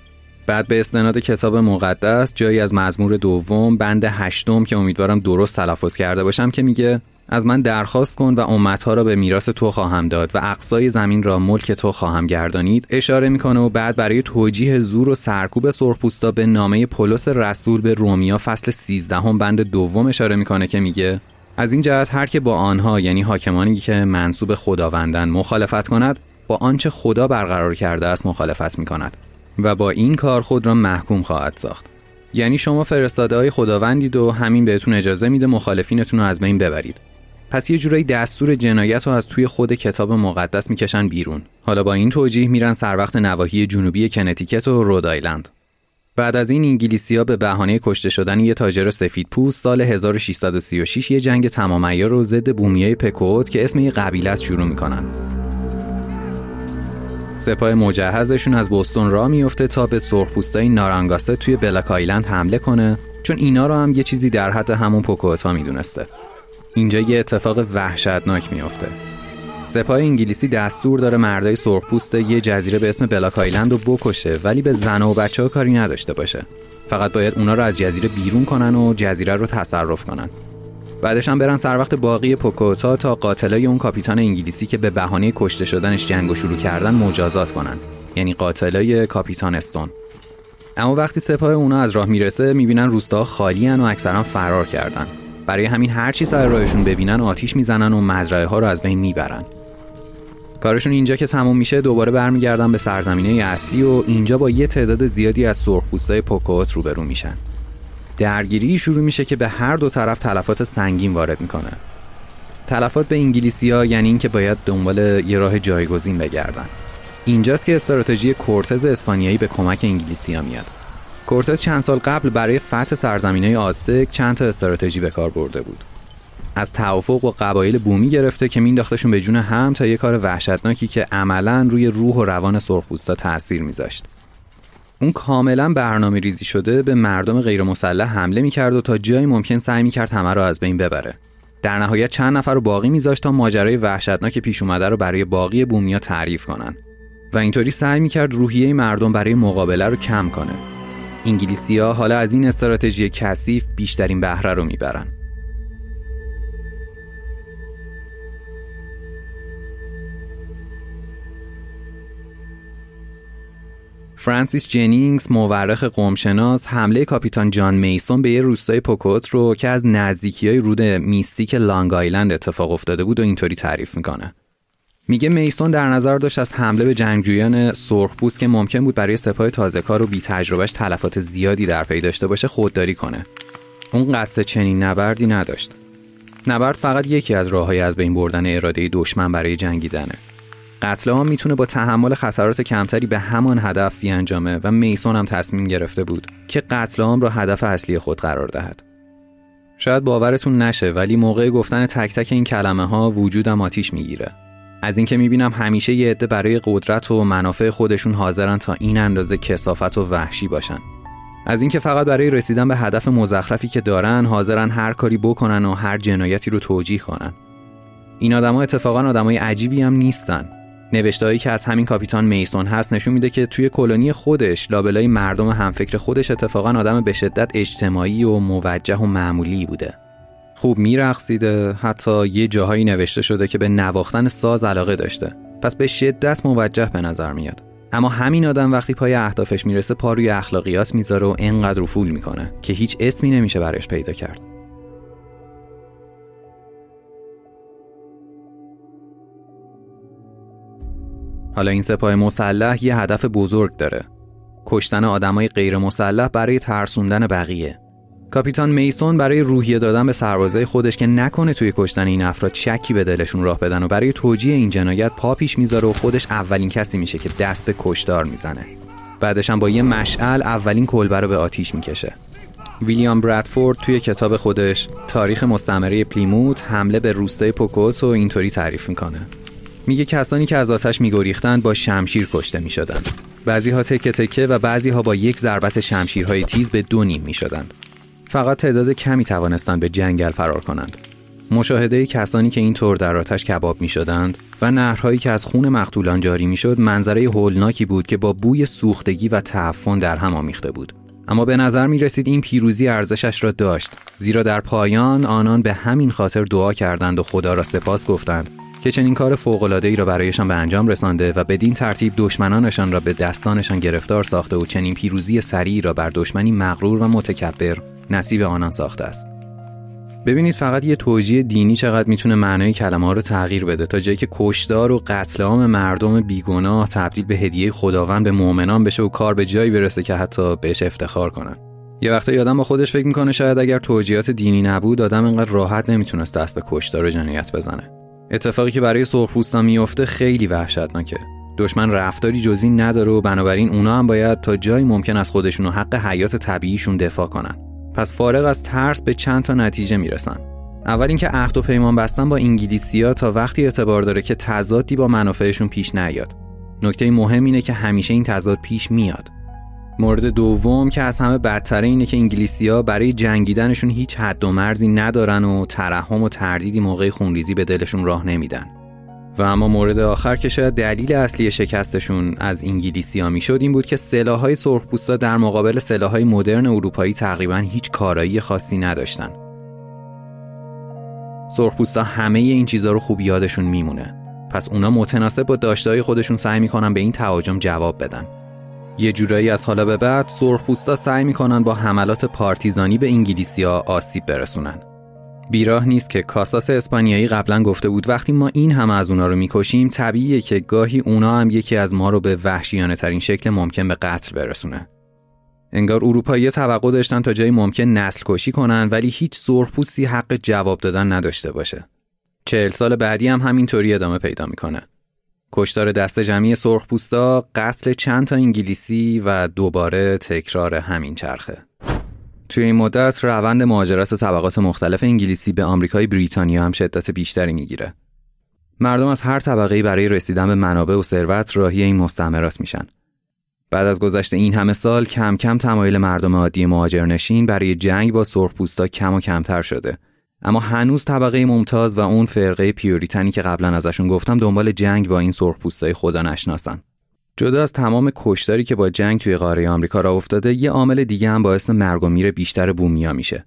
بعد به استناد کتاب مقدس جایی از مزمور دوم بند هشتم که امیدوارم درست تلفظ کرده باشم که میگه از من درخواست کن و امتها را به میراث تو خواهم داد و اقصای زمین را ملک تو خواهم گردانید. اشاره می‌کنه و بعد برای توجیه زور و سرکوب سرخپوستا به نامه پولس رسول به رومیا فصل 13 هم بند دوم اشاره می‌کنه که میگه از این جهت هر که با آنها یعنی حاکمانی که منصوب خداوندن مخالفت کند با آنچه خدا برقرار کرده است مخالفت می‌کند و با این کار خود را محکوم خواهد ساخت. یعنی شما فرستاده های خداوندید و همین بهتون اجازه میده مخالفینتون رو از بین ببرید. پس یه جورایی دستور جنایت رو از توی خود کتاب مقدس می‌کشن بیرون. حالا با این توجیه میرن سر وقت نواحی جنوبی کنتیکت و رود آیلند. بعد از این انگلیسیا به بهانه کشته شدن یه تاجر سفید پوست سال 1636 یه جنگ تمام عیار رو ضد بومیای پکوت که اسم یه قبیله است شروع می‌کنن. سپاه مجهزشون از بوستون را میفته تا به سرخپوستای نارانگاسه توی بلاک آیلند حمله کنه چون اینا رو هم یه چیزی در حد همون پکوتا می‌دونسته. اینجا یه اتفاق وحشتناک میافته. سپاه انگلیسی دستور داره مردای سرخپوست یه جزیره به اسم بلاک آیلند رو بکشه ولی به زن و بچه ها کاری نداشته باشه. فقط باید اونا رو از جزیره بیرون کنن و جزیره رو تصرف کنن. بعدش هم برن سر وقت باقی پوکوتا تا قاتلای اون کاپیتان انگلیسی که به بهانه کشته شدنش جنگ شروع کردن مجازات کنن. یعنی قاتلای کاپیتان استون. اما وقتی سپاه اونا از راه می‌رسه می‌بینن روستا خالی و اکثرا فرار کردن. برای همین هرچی سر راهشون ببینن آتیش می‌زنن و مزرعه ها رو از بین می‌برن. کارشون اینجا که تموم میشه دوباره برمیگردن به سرزمینه اصلی و اینجا با یه تعداد زیادی از سرخپوستای پوکوت روبرو میشن. درگیری شروع میشه که به هر دو طرف تلفات سنگین وارد می‌کنه. تلفات به انگلیسی ها یعنی اینکه باید دنبال یه راه جایگزین بگردن. اینجاست که استراتژی کورتز اسپانیایی به کمک انگلیسی ها میاد. کورتز چند سال قبل برای فتح سرزمینه آستک چند تا استراتژی به کار برده بود. از توافق با قبایل بومی گرفته که مینداختشون به جون هم تا یه کار وحشتناکی که عملا روی روح و روان سرخپوستا تاثیر میذاشت. اون کاملا برنامه ریزی شده به مردم غیر مسلح حمله می‌کرد و تا جایی ممکن سعی می‌کرد همه رو از بین ببره. در نهایت چند نفر رو باقی میذاشت تا ماجرای وحشتناک پیش اومده رو برای باقی بومیا تعریف کنن. و اینطوری سعی می‌کرد روحیه مردم برای مقابله رو کم کنه. انگلیسی ها حالا از این استراتژی کثیف بیشترین بهره رو می‌برن. فرانسیس جنینگز مورخ قومشناس حمله کاپیتان جان میسون به یه روستای پوکوت رو که از نزدیکی های رود میستیک لانگ آیلند اتفاق افتاده بود و اینطوری تعریف می‌کنه. میگه میسون در نظر داشت از حمله به جنگجویان سرخپوست که ممکن بود برای سپاه تازه کار و بی تجربهش تلفات زیادی در پی داشته باشه خودداری کنه اون قصد چنین نبردی نداشت نبرد فقط یکی از راههای از بین بردن اراده دشمن برای جنگیدنه قتل عام می‌تونه با تحمل خطرات کمتری به همان هدف بیانجامه و میسون هم تصمیم گرفته بود که قتل عام را هدف اصلی خود قرار دهد. شاید باورتون نشه ولی موقع گفتن تک تک این کلمه ها وجودم آتیش می‌گیره. از اینکه می‌بینم همیشه یه عده برای قدرت و منافع خودشون حاضرن تا این اندازه کسافت و وحشی باشن. از اینکه فقط برای رسیدن به هدف مزخرفی که دارن حاضرن هر کاری بکنن و هر جنایتی رو توجیه کنن. این آدما اتفاقا آدمای عجیبی هم نیستن. نوشتهایی که از همین کاپیتان میسون هست نشون میده که توی کلونی خودش لابلای مردم همفکر خودش اتفاقا آدم به شدت اجتماعی و موجه و معمولی بوده خوب میرقصیده حتی یه جاهایی نوشته شده که به نواختن ساز علاقه داشته. پس به شدت موجه به نظر میاد. اما همین آدم وقتی پای اهدافش می‌رسه پا روی اخلاقیات می‌ذاره و انقدر رفول می‌کنه که هیچ اسمی نمیشه برش پیدا کرد. حالا این سپاه مسلح یه هدف بزرگ داره. کشتن آدمای غیر مسلح برای ترسوندن بقیه. کاپیتان میسون برای روحیه دادن به سربازای خودش که نکنه توی کشتن این افراد شکی به دلشون راه بدن و برای توجیه این جنایت پا پیش می‌ذاره و خودش اولین کسی میشه که دست به کشتار می‌زنه. بعدش هم با یه مشعل اولین کلبه رو به آتیش می‌کشه. ویلیام برادفورد توی کتاب خودش تاریخ مستعمره پلیموت حمله به روستای پوکوت و اینطوری تعریف می‌کنه. میگه کسانی که از آتش میگریختند با شمشیر کشته می‌شدند. بعضی ها تکه تکه و بعضی ها با یک ضربت شمشیرهای تیز به دو نیم می‌شدند. فقط تعداد کمی توانستند به جنگل فرار کنند. مشاهده کسانی که این طور در آتش کباب می شدند و نهرهایی که از خون مقتولان جاری می شد منظره هولناکی بود که با بوی سوختگی و تعفن در هم آمیخته بود. اما به نظر می رسید این پیروزی ارزشش را داشت زیرا در پایان آنان به همین خاطر دعا کردند و خدا را سپاس گفتند. که چنین کار فوق‌العاده‌ای را برایشان به انجام رسانده و بدین ترتیب دشمنانشان را به دستانشان گرفتار ساخته و چنین پیروزی سریعی را بر دشمنی مغرور و متکبر نصیب آنان ساخته است. ببینید فقط یه توجیه دینی چقدر می‌تونه معنای کلمه ها رو تغییر بده تا جایی که کشدار و قتل عام مردم بیگناه تبدیل به هدیه خداوند به مؤمنان بشه و کار به جایی برسه که حتی بهش افتخار کنن. یه وقتا یادم با خودش فکر می‌کنه شاید اگر توجیهات دینی نبود آدم انقدر راحت نمی‌تونست دست به کشدار جنایت بزنه. اتفاقی که برای سرخپوستا میفته خیلی وحشتناکه. دشمن رفتاری جزی نداره و بنابراین اونا هم باید تا جایی ممکن از خودشون و حق حیات طبیعیشون دفاع کنن. پس فارغ از ترس به چند تا نتیجه می‌رسن. اول اینکه عهد و پیمان بستن با انگلیسیا تا وقتی اعتبار داره که تضادی با منافعشون پیش نیاد. نکته مهم اینه که همیشه این تضاد پیش میاد. مورد دوم که از همه بدتره اینه که انگلیسیا برای جنگیدنشون هیچ حد و مرزی ندارن و ترحم و تردیدی موقع خونریزی به دلشون راه نمیدن. و اما مورد آخر که شاید دلیل اصلی شکستشون از انگلیسیا می‌شد این بود که سلاحهای سرخپوستا در مقابل سلاحهای مدرن اروپایی تقریبا هیچ کارایی خاصی نداشتن. سرخپوستا همه این چیزها رو خوب یادشون میمونه. پس اونا متناسب با داشتهای خودشون سعی می‌کنن به این تهاجم جواب بدن. یه جورایی از حالا به بعد سرخپوستا سعی می‌کنن با حملات پارتیزانی به انگلیسیا آسیب برسونن بیراه نیست که کاساس اسپانیایی قبلا گفته بود وقتی ما این همه از اونا رو می‌کشیم طبیعیه که گاهی اونا هم یکی از ما رو به وحشیانه ترین شکل ممکن به قتل برسونه. انگار اروپایی توقع داشتن تا جایی ممکن نسل کشی کنن ولی هیچ سرخپوستی حق جواب دادن نداشته باشه. چهل سال بعدی هم همینطوری ادامه پیدا می‌کنه. کشتار دست جمعی سرخپوستا، قتل چند تا انگلیسی و دوباره تکرار همین چرخه. توی این مدت روند مهاجرت طبقات مختلف انگلیسی به آمریکای بریتانیا هم شدت بیشتری می‌گیره. مردم از هر طبقه برای رسیدن به منابع و ثروت راهی این مستعمرات میشن. بعد از گذشت این همه سال کم کم تمایل مردم عادی مهاجرنشین برای جنگ با سرخپوستا کم و کمتر شده. اما هنوز طبقه ممتاز و اون فرقه پیوریتنی که قبلا ازشون گفتم دنبال جنگ با این سرخپوستای خدا نشناسن. جدا از تمام کشتاری که با جنگ توی قاره آمریکا را افتاده یه عامل دیگه هم باعث مرگ و میر بیشتر بومیا میشه.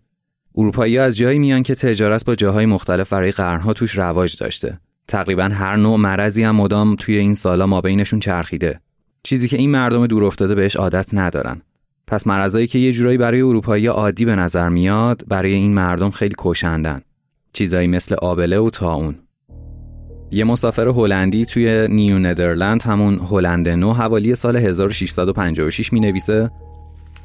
اروپایی از جایی میان که تجارت با جاهای مختلف برای قرنها توش رواج داشته. تقریبا هر نوع مرضی هم مدام توی این سالا ما بینشون چرخیده. چیزی که این مردم دور افتاده بهش عادت ندارن. پس مرضایی که یه جورایی برای اروپایی عادی به نظر میاد برای این مردم خیلی کشندن. چیزایی مثل آبله و تاون یه مسافر هلندی توی نیو ندرلند همون هلند نو حوالی سال 1656 می نویسه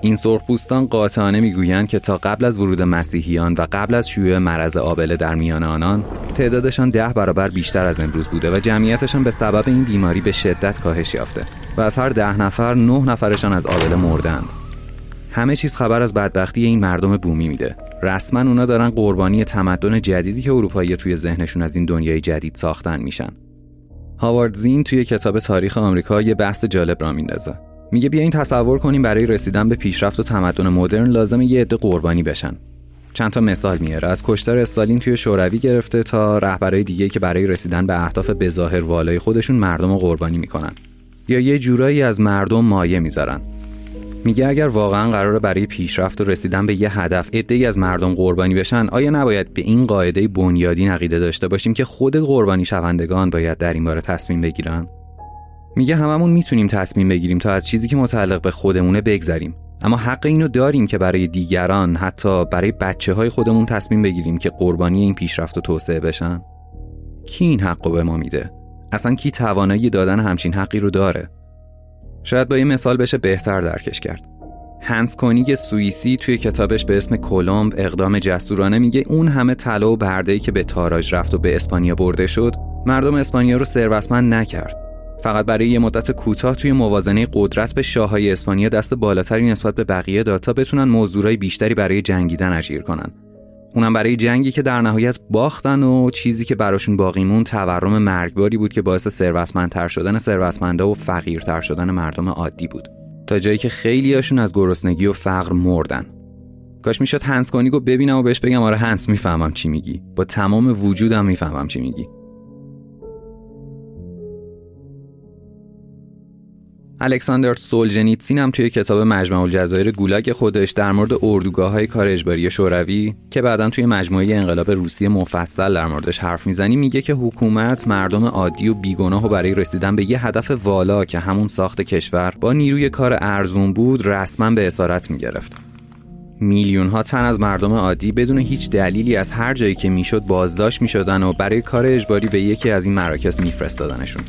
این سرخپوستان قاطعانه می‌گویند که تا قبل از ورود مسیحیان و قبل از شیوع مرض آبله در میان آنان تعدادشان ده برابر بیشتر از امروز بوده و جمعیتشان به سبب این بیماری به شدت کاهش یافته و از هر ده نفر نه نفرشان از آبله مردند. همه چیز خبر از بدبختی این مردم بومی میده. رسما اونا دارن قربانی تمدن جدیدی که اروپایی توی ذهنشون از این دنیای جدید ساختن میشن. هاوارد زین توی کتاب تاریخ آمریکا یه بحث جالب را میندازه. میگه بیاین تصور کنیم برای رسیدن به پیشرفت و تمدن مدرن لازم یه عده قربانی بشن. چند تا مثال میاره. از کشتار استالین توی شوروی گرفته تا رهبرای دیگه که برای رسیدن به اهداف بظاهر والای خودشون مردم رو قربانی می‌کنن. یا یه جورایی از مردم مایه می‌ذارن. میگه اگر واقعا قراره برای پیشرفت و رسیدن به یه هدف عده‌ای از مردم قربانی بشن آیا نباید به این قاعده بنیادی عقیده داشته باشیم که خود قربانی شوندگان باید در این باره تصمیم بگیرن؟ میگه هممون می‌تونیم تصمیم بگیریم تا از چیزی که متعلق به خودمونه بگذریم. اما حق اینو داریم که برای دیگران حتی برای بچه های خودمون تصمیم بگیریم که قربانی این پیشرفت و توسعه بشن. کی این حق به ما میده؟ اصلا کی توانایی دادن همچین حقی رو داره؟ شاید با این مثال بشه بهتر درکش کرد. هنس کونیگ سوئیسی توی کتابش به اسم کلمب اقدام جسورانه میگه اون همه طلا و برده‌ای که به تاراج رفت و به اسپانیا برده شد مردم اسپانیا رو ثروتمند نکرد. فقط برای یه مدت کوتاه توی موازنه قدرت به شاههای اسپانیا دست بالاتری نسبت به بقیه داد تا بتونن موضوعای بیشتری برای جنگیدن اجیر کنن. اونم برای جنگی که در نهایت باختن و چیزی که براشون باقی مون تورم مرگباری بود که باعث ثروتمندتر شدن ثروتمندا و فقیرتر شدن مردم عادی بود. تا جایی که خیلیاشون از گرسنگی و فقر مردن. کاش می‌شد هنس کنیگو ببینم و بهش بگم آره هنس می‌فهمم چی میگی. با تمام وجودم می‌فهمم چی میگی. الکساندر سولجنیتسین هم توی کتاب مجمع الجزایر گولاگ خودش در مورد اردوگاه های کار اجباری شوروی که بعدا توی مجموعه انقلاب روسیه مفصل در موردش حرف می‌زنی میگه که حکومت مردم عادی و بیگناه و برای رسیدن به یه هدف والا که همون ساخت کشور با نیروی کار ارزون بود رسما به اسارت می‌گرفت. میلیون ها تن از مردم عادی بدون هیچ دلیلی از هر جایی که می‌شد بازداشت می‌شدن و برای کار اجباری به یکی از این مراکز میفرستادنشون.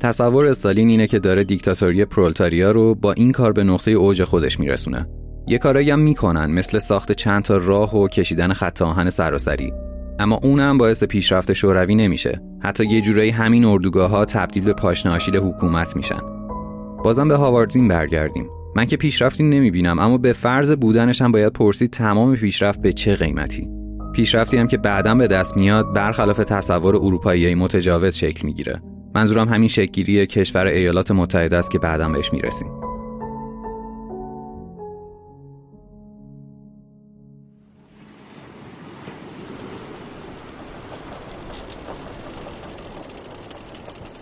تصور استالین اینه که داره دیکتاتوری پرولتاریا رو با این کار به نقطه اوج خودش میرسونه. یه کارایی هم می‌کنن مثل ساخت چند تا راه و کشیدن خط آهن سراسری. اما اونم باعث پیشرفت شوروی نمیشه. حتی یه جورایی همین اردوگاه ها تبدیل به پاشنه حکومت میشن. بازم به هاواردزین برگردیم. من که پیشرفتی نمی‌بینم اما به فرض بودنش هم باید پرسید تمام پیشرفت به چه قیمتی. پیشرفتی هم که بعدا به دست میاد برخلاف تصور اروپایی متجاوز شکل می‌گیره. منظورم همین شکلگیری کشور ایالات متحده است که بعدا بهش می‌رسیم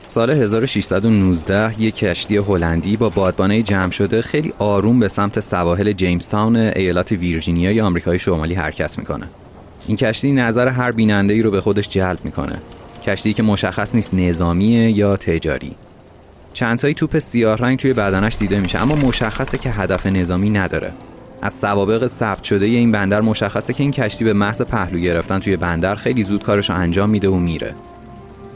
سال 1619 یک کشتی هلندی با بادبانه جمع شده خیلی آروم به سمت سواحل جیمز تاون ایالات ویرجینیا آمریکای شمالی حرکت می‌کنه. این کشتی نظر هر بیننده ای رو به خودش جلب می‌کنه کشتی که مشخص نیست نظامیه یا تجاری. چند تایی توپ سیاه رنگ توی بدنش دیده میشه اما مشخصه که هدف نظامی نداره. از سوابق ثبت شده این بندر مشخصه که این کشتی به محض پهلو گرفتن توی بندر خیلی زود کارش انجام میده و میره.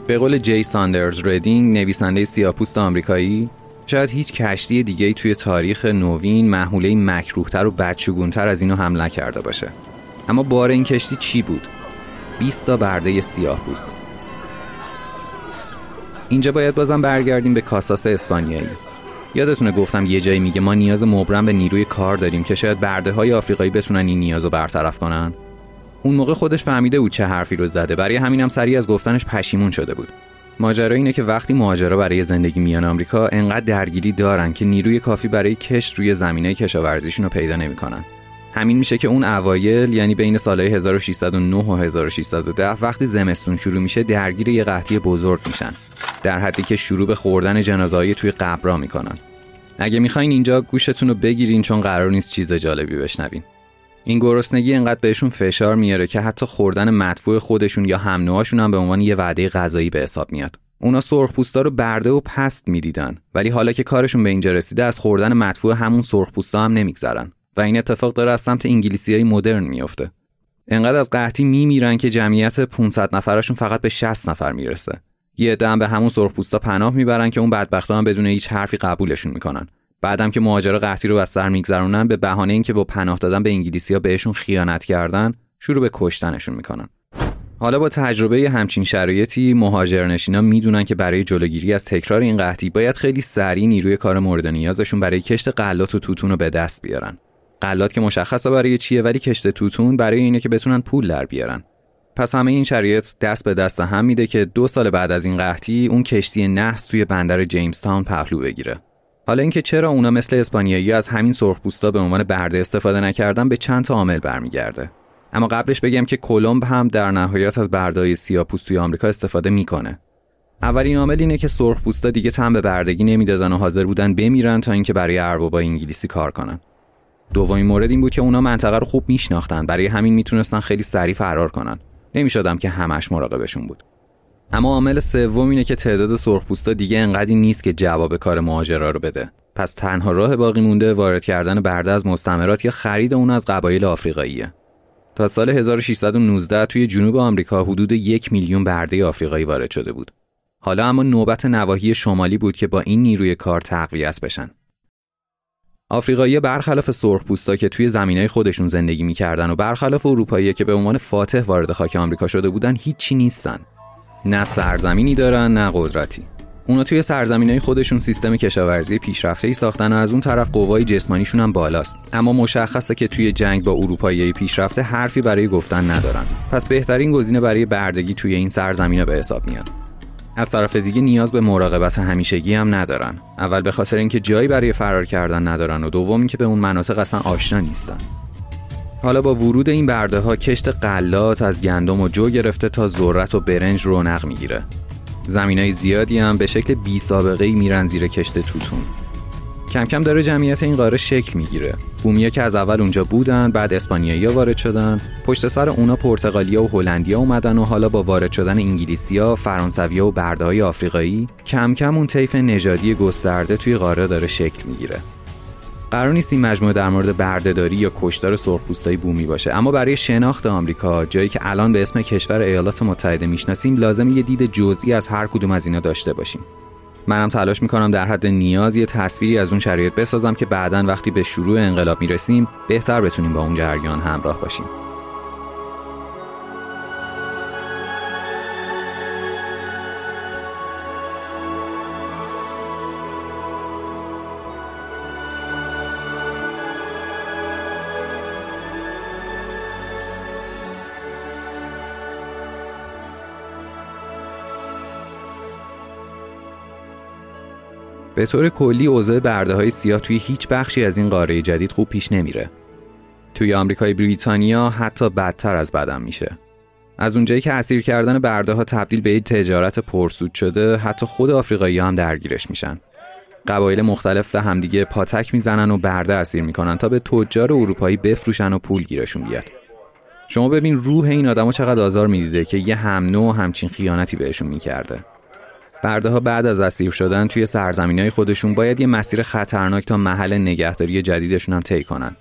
به قول جی ساندرز ردینگ نویسنده سیاه‌پوست آمریکایی شاید هیچ کشتی دیگه توی تاریخ نوین محموله مکروهتر و بدشگونتر از اینو حمل کرده باشه. اما بار این کشتی چی بود؟ 20 تا برده سیاه پوست اینجا باید بازم برگردیم به کاساس اسپانیایی. یادتونه گفتم یه جایی میگه ما نیاز مبرم به نیروی کار داریم که شاید برده های آفریقایی بتونن این نیاز رو برطرف کنن. اون موقع خودش فهمیده بود چه حرفی رو زده. برای همینم سریع از گفتنش پشیمون شده بود. ماجرا اینه که وقتی مهاجرا برای زندگی میان آمریکا انقدر درگیری دارن که نیروی کافی برای کشت روی زمینه کشاورزیشون رو پیدا نمی‌کنن. همین میشه که اون اوایل یعنی بین سالهای 1609 و 1610 وقتی زمستون شروع میشه درگیر یه قحطی بزرگ میشن. در حدی که شروع به خوردن جنازه‌های توی قبرا می‌کنن. اگه می‌خواین اینجا گوشتون رو بگیرین چون قرار نیست چیز جالبی بشنوین. این گرسنگی انقدر بهشون فشار میاره که حتی خوردن مدفوع خودشون یا هم هم به عنوان یه وعده غذایی به حساب میاد. اونا سرخپوستا رو برده و پست می‌دیدن ولی حالا که کارشون به اینجا رسیده از خوردن مدفوع همون سرخپوستا هم نمیگذرن. و این اتفاق داره از سمت انگلیسی های مدرن میفته انقدر از قحطی میمیرن که جمعیت 500 نفرشون فقط به 60 نفر می‌رسه. یه عده به همون سرخپوستا پناه می‌برن که اون بدبختا هم بدون هیچ حرفی قبولشون می‌کنن. بعدم که مهاجر قحطی رو از سر میگذرونن به بهانه اینکه با پناه دادن به انگلیسیا بهشون خیانت کردن شروع به کشتنشون می‌کنن. حالا با تجربه همچین شرایطی مهاجرنشینا می‌دونن که برای جلوگیری از تکرار این قحطی باید خیلی سریع نیروی کار مورد نیازشون برای کشت غلات و توتون رو به دست بیارن. غلات که مشخصه برای چیه ولی کشت توتون برای اینه که بتونن پول در بیارن. پس همه این شرایط دست به دست هم میده که دو سال بعد از این قحطی اون کشتی نحس توی بندر جیمز تاون پهلو بگیره. حالا اینکه چرا اونا مثل اسپانیایی از همین سرخپوستا به عنوان برده استفاده نکردن به چند تا عامل برمیگرده. اما قبلش بگم که کلمب هم در نهایت از بردهای سیاپوست توی آمریکا استفاده می‌کنه. اولین عامل اینه که سرخپوستا دیگه تن به بردگی نمی‌دادن و حاضر بودن بمیرن تا اینکه برای اربابا انگلیسی کار کنن. دومین مورد این بود که اونا منطقه رو خوب میشناختن. برای همین می‌تونستن خیلی سریع فرار کنن. نمی‌شدم که همش مراقبشون بود. اما عامل سوم اینه که تعداد سرخپوستا دیگه انقدری نیست که جواب کار مهاجرا رو بده. پس تنها راه باقی مونده وارد کردن برده از مستعمرات یا خرید اون از قبایل آفریقاییه. تا سال 1619 توی جنوب آمریکا حدود یک میلیون برده آفریقایی وارد شده بود. حالا اما نوبت نواحی شمالی بود که با این نیروی کار تقویت بشن. آفریقایی برخلاف سرخپوستا که توی زمینای خودشون زندگی می‌کردن و برخلاف اروپایی که به عنوان فاتح وارد خاک آمریکا شده بودن هیچی نیستن. نه سرزمینی دارن نه قدرتی. اونا توی سرزمینای خودشون سیستم کشاورزی پیشرفته ای ساختن و از اون طرف قوای جسمانیشون هم بالاست. اما مشخصه که توی جنگ با اروپایی پیشرفته حرفی برای گفتن ندارن. پس بهترین گزینه برای بردگی توی این سرزمینا به حساب میاد. از طرف دیگه نیاز به مراقبت همیشگی هم ندارن. اول به خاطر اینکه جایی برای فرار کردن ندارن و دوم اینکه به اون مناطق اصلا آشنا نیستن. حالا با ورود این برده ها کشت قلات از گندم و جو گرفته تا ذرت و برنج رونق می‌گیره. های زیادی هم به شکل بی سابقه ای میرن زیر کشت توتون. کم کم داره جمعیت این قاره شکل می‌گیره. بومیا که از اول اونجا بودن بعد اسپانیایی وارد شدن. پشت سر اونا پرتغالیا و هلندیا اومدن و حالا با وارد شدن انگلیسیا فرانسویا و برده های آفریقایی کم کم اون طیف نژادی گسترده توی قاره داره شکل می‌گیره. قرار نیست این مجموعه در مورد بردهداری یا کشتار سرخپوستای بومی باشه. اما برای شناخت آمریکا جایی که الان به اسم کشور ایالات متحده می‌شناسیم لازم یه دید جزئی از هر کدوم از اینا داشته باشیم. منم تلاش می‌کنم در حد نیاز یه تصویری از اون شرایط بسازم که بعدا وقتی به شروع انقلاب می‌رسیم بهتر بتونیم با اون جریان همراه باشیم. به طور کلی اوضاع برده های سیاه توی هیچ بخشی از این قاره جدید خوب پیش نمیره. توی آمریکای بریتانیا حتی بدتر از بدم میشه. از اونجایی که اسیر کردن برده ها تبدیل به تجارت پرسود شده حتی خود آفریقایی هم درگیرش میشن. قبایل مختلف به همدیگه پاتک می‌زنن و برده اسیر می‌کنن تا به تجار اروپایی بفروشن و پول گیرشون بیاد. شما ببین روح این آدما چقدر آزار می‌دیده که یه هم نوع همچین خیانتی بهشون می‌کرده. برده ها بعد از اسیر شدن توی سرزمین های خودشون باید یه مسیر خطرناک تا محل نگهداری جدیدشون هم طی کنن.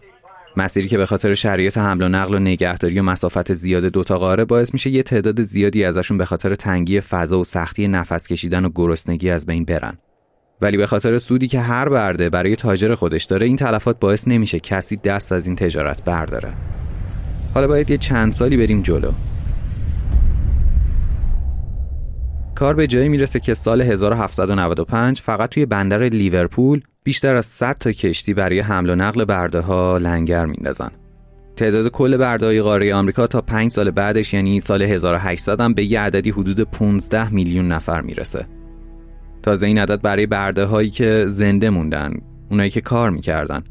مسیری که به خاطر شرایط حمل و نقل و نگهداری و مسافت زیاد دوتا قاره باعث میشه یه تعداد زیادی ازشون به خاطر تنگی فضا و سختی نفس کشیدن و گرسنگی از بین برن. ولی به خاطر سودی که هر برده برای تاجر خودش داره این تلفات باعث نمیشه کسی دست از این تجارت برداره. حالا باید یه چند سالی بریم جلو. کار به جایی می‌رسه که سال 1795 فقط توی بندر لیورپول بیشتر از 100 تا کشتی برای حمل و نقل برده ها لنگر میندازن. تعداد کل برده های قاره آمریکا تا 5 سال بعدش یعنی سال 1800 هم به یه عددی حدود 15 میلیون نفر می‌رسه. تازه این عدد برای برده هایی که زنده موندن، اونایی که کار می‌کردن.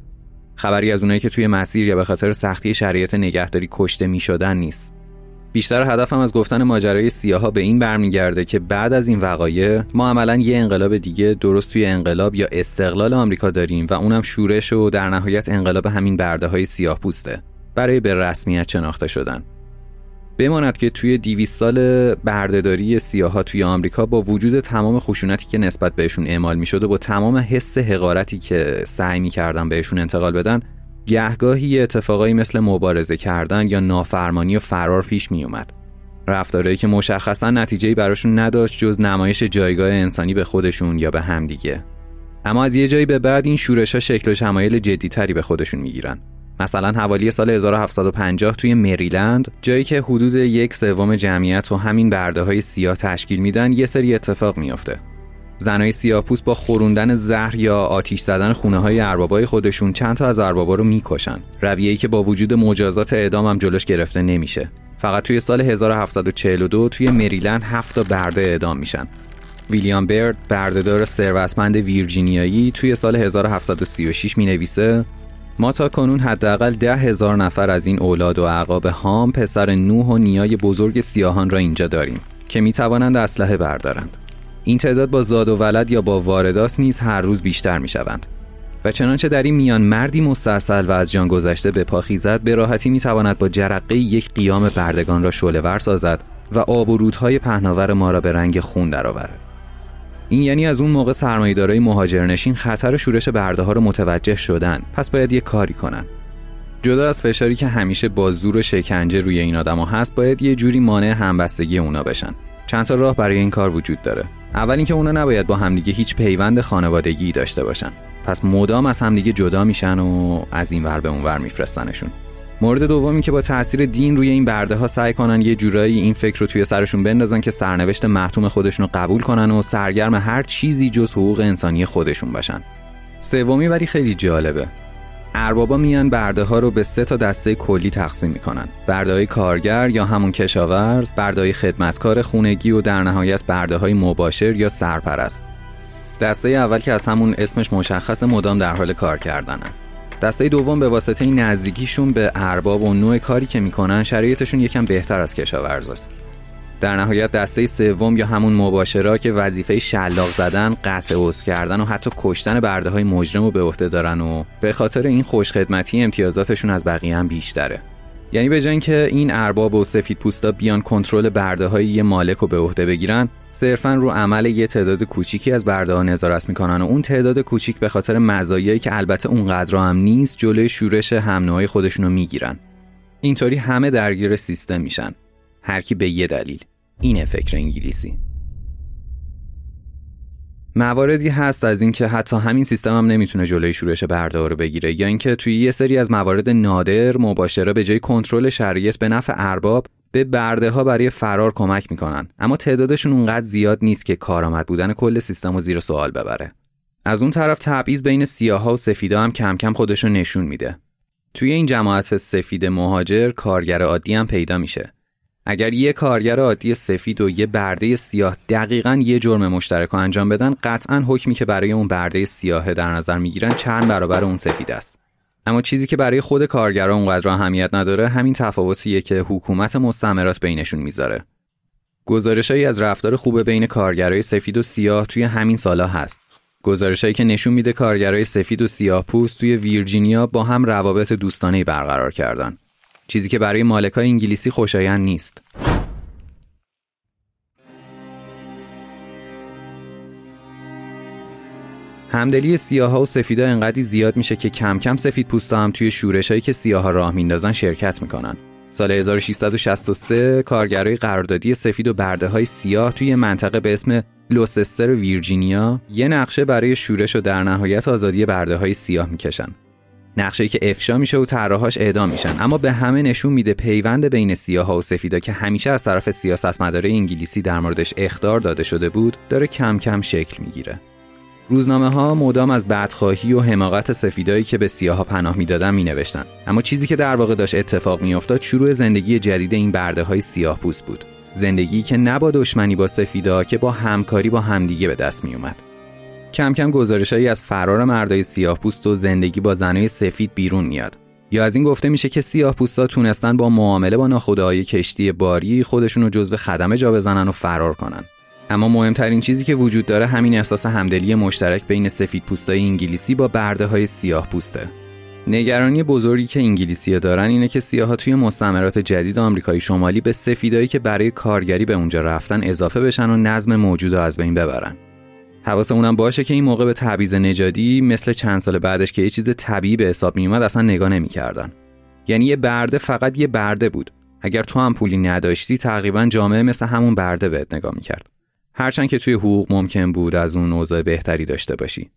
خبری از اونایی که توی مسیر یا به خاطر سختی شریعت نگهداری کشته می‌شدن نیست. بیشتر هدفم از گفتن ماجرای سیاها به این برمیگرده که بعد از این وقایع ما عملا یه انقلاب دیگه درست توی انقلاب یا استقلال آمریکا داریم و اونم شورش و در نهایت انقلاب همین برده های سیاه پوسته برای به رسمیت شناخته شدن. بماند که توی 200 سال بردهداری سیاها توی آمریکا با وجود تمام خشونتی که نسبت بهشون اعمال می‌شد و با تمام حس حقارتی که سعی می‌کردن بهشون انتقال بدن گهگاهی اتفاقایی مثل مبارزه کردن یا نافرمانی و فرار پیش می اومد. رفتارهایی که مشخصا نتیجهی براشون نداشت جز نمایش جایگاه انسانی به خودشون یا به همدیگه. اما از یه جایی به بعد این شورش ها شکل و شمایل جدیتری به خودشون می‌گیرن. مثلا حوالی سال 1750 توی مریلند جایی که حدود یک سوم جمعیت و همین برده های سیاه تشکیل میدن یه سری اتفاق میافته. زنای سیاپوس با خوروندن زهر یا آتیش زدن خونه های اربابای خودشون چند تا از اربابا رو می‌کشن. رویه‌ای که با وجود مجازات اعدام هم جلوش گرفته نمیشه. فقط توی سال 1742 توی مریلند هفت تا برده اعدام میشن. ویلیام برد بردهدار ثروتمند ویرجینیایی توی سال 1736 می نویسه ما تا کنون حداقل ده هزار نفر از این اولاد و اعقاب هام پسر نوح و نیای بزرگ سیاهان را اینجا داریم که می توانند اسلحه بردارند. این تعداد با زاد و ولد یا با واردات نیز هر روز بیشتر می شوند. و چنانچه در این میان مردی مستاصل و از جان گذشته به پا خیزد به راحتی می تواند با جرقه یک قیام بردگان را شعله ور سازد و آب و رودهای پهناور ما را به رنگ خون درآورد. این یعنی از اون موقع سرمایه‌دارای مهاجرنشین خطر شورش برده ها رو متوجه شدن پس باید یه کاری کنن جدا از فشاری که همیشه با زور و شکنجه روی این آدما هست باید یه جوری مانع همبستگی اونا بشن چند تا راه برای این کار وجود داره اول اینکه اونا نباید با همدیگه هیچ پیوند خانوادگی داشته باشن. پس مدام از همدیگه جدا میشن و از این ور به اون ور میفرستنشون. مورد دومی که با تاثیر دین روی این برده ها سعی کنن یه جورایی این فکر رو توی سرشون بندازن که سرنوشت محتوم خودشون رو قبول کنن و سرگرم هر چیزی جز حقوق انسانی خودشون باشن. سومی ولی خیلی جالبه. اربابا میان برده ها رو به سه تا دسته کلی تقسیم می‌کنن. برده های کارگر یا همون کشاورز برده های خدمتکار خونگی و در نهایت برده های مباشر یا سرپرست. دسته اول که از همون اسمش مشخص مدام در حال کار کردنن دسته دوم به واسطه نزدیکیشون به ارباب و نوع کاری که می‌کنن شرایطشون یکم بهتر از کشاورز است. در نهایت دسته سوم یا همون مباشرا که وظیفه شلاق زدن، قطع عضو کردن و حتی کشتن برده های مجرم رو به عهده دارن و به خاطر این خوشخدمتی امتیازاتشون از بقیه هم بیشتره. یعنی به جای که این ارباب و سفید پوستا بیان کنترل برده های یه مالک رو به عهده بگیرن صرفا رو عمل یه تعداد کوچیکی از برده ها نظارت می‌کنن و اون تعداد کوچیک به خاطر مزایایی که البته اونقدر هم نیست جلوی شورش هم خودشون رو می‌گیرن اینطوری همه درگیر سیستم میشن هر کی به یه دلیل. اینه فکر انگلیسی. مواردی هست از اینکه حتی همین سیستم هم نمی‌تونه جلوی شورش برده رو بگیره یا اینکه توی یه سری از موارد نادر مباشره به جای کنترل شرایط به نفع ارباب به برده ها برای فرار کمک می‌کنن. اما تعدادشون اونقدر زیاد نیست که کارآمد بودن کل سیستم رو زیر سوال ببره. از اون طرف تبعیض بین سیاها و سفیدا هم کم کم خودش رو نشون میده. توی این جماعت سفید مهاجر کارگر عادی هم پیدا میشه. اگر یه کارگر عادی سفید و یه برده سیاه دقیقا یه جرم مشترک انجام بدن قطعا حکمی که برای اون برده سیاه در نظر می‌گیرن چند برابر اون سفید است. اما چیزی که برای خود کارگرها اونقدر اهمیت نداره همین تفاوتیه که حکومت مستعمرات بینشون می‌ذاره. گزارشهایی از رفتار خوب بین کارگرای سفید و سیاه توی همین سالا هست. گزارشهایی که نشون میده کارگرای سفید و سیاه پوست توی ویرجینیا با هم روابط دوستانه برقرار کردن. چیزی که برای مالکای انگلیسی خوشایند نیست. همدلی سیاها و سفیدا انقدری زیاد میشه که کم کم سفید پوستا هم توی شورشایی که سیاها راه میندازن شرکت می‌کنن. سال 1663 کارگرای قراردادی سفید و برده های سیاه توی منطقه به اسم لوسستر ویرجینیا یه نقشه برای شورش و در نهایت آزادی برده های سیاه می‌کشن. نقشه که افشا میشه و طراحاش اعدام میشن اما به همه نشون میده پیوند بین سیاها و سفیدا که همیشه از طرف سیاستمدار انگلیسی در موردش اخطار داده شده بود داره کم کم شکل می‌گیره. روزنامه ها مدام از بدخواهی و حماقت سفیدایی که به سیاها پناه می‌دادن می نوشتن. اما چیزی که در واقع داشت اتفاق میافتاد شروع زندگی جدید این برده های سیاه پوست بود. زندگی که نه با دشمنی با سفیدا که با همکاری با همدیگه به دست می اومد. کم کم گزارشهایی از فرار مردای سیاه پوست و زندگی با زنای سفید بیرون میاد. یا از این گفته میشه که سیاه پوستا تونستن با معامله با ناخداهای کشتی باری خودشون رو جزو خدمه جا بزنن و فرار کنن. اما مهمترین چیزی که وجود داره همین احساس همدلی مشترک بین سفید پوستای انگلیسی با برده های سیاه پوسته. نگرانی بزرگی که انگلیسی دارن اینه که سیاها توی مستعمرات جدید آمریکای شمالی به سفیدایی که برای کارگری به اونجا رفتن اضافه بشن و نظم موجود از بین ببرن. حواسمونم باشه که این موقع به تبعیض نژادی مثل چند سال بعدش که یه چیز طبیعی به حساب میومد اصلا نگاه نمی‌کردن. یعنی یه برده فقط یه برده بود. اگر تو هم پولی نداشتی تقریبا جامعه مثل همون برده بهت نگاه می‌کرد. هرچند که توی حقوق ممکن بود از اون اوضاع بهتری داشته باشی.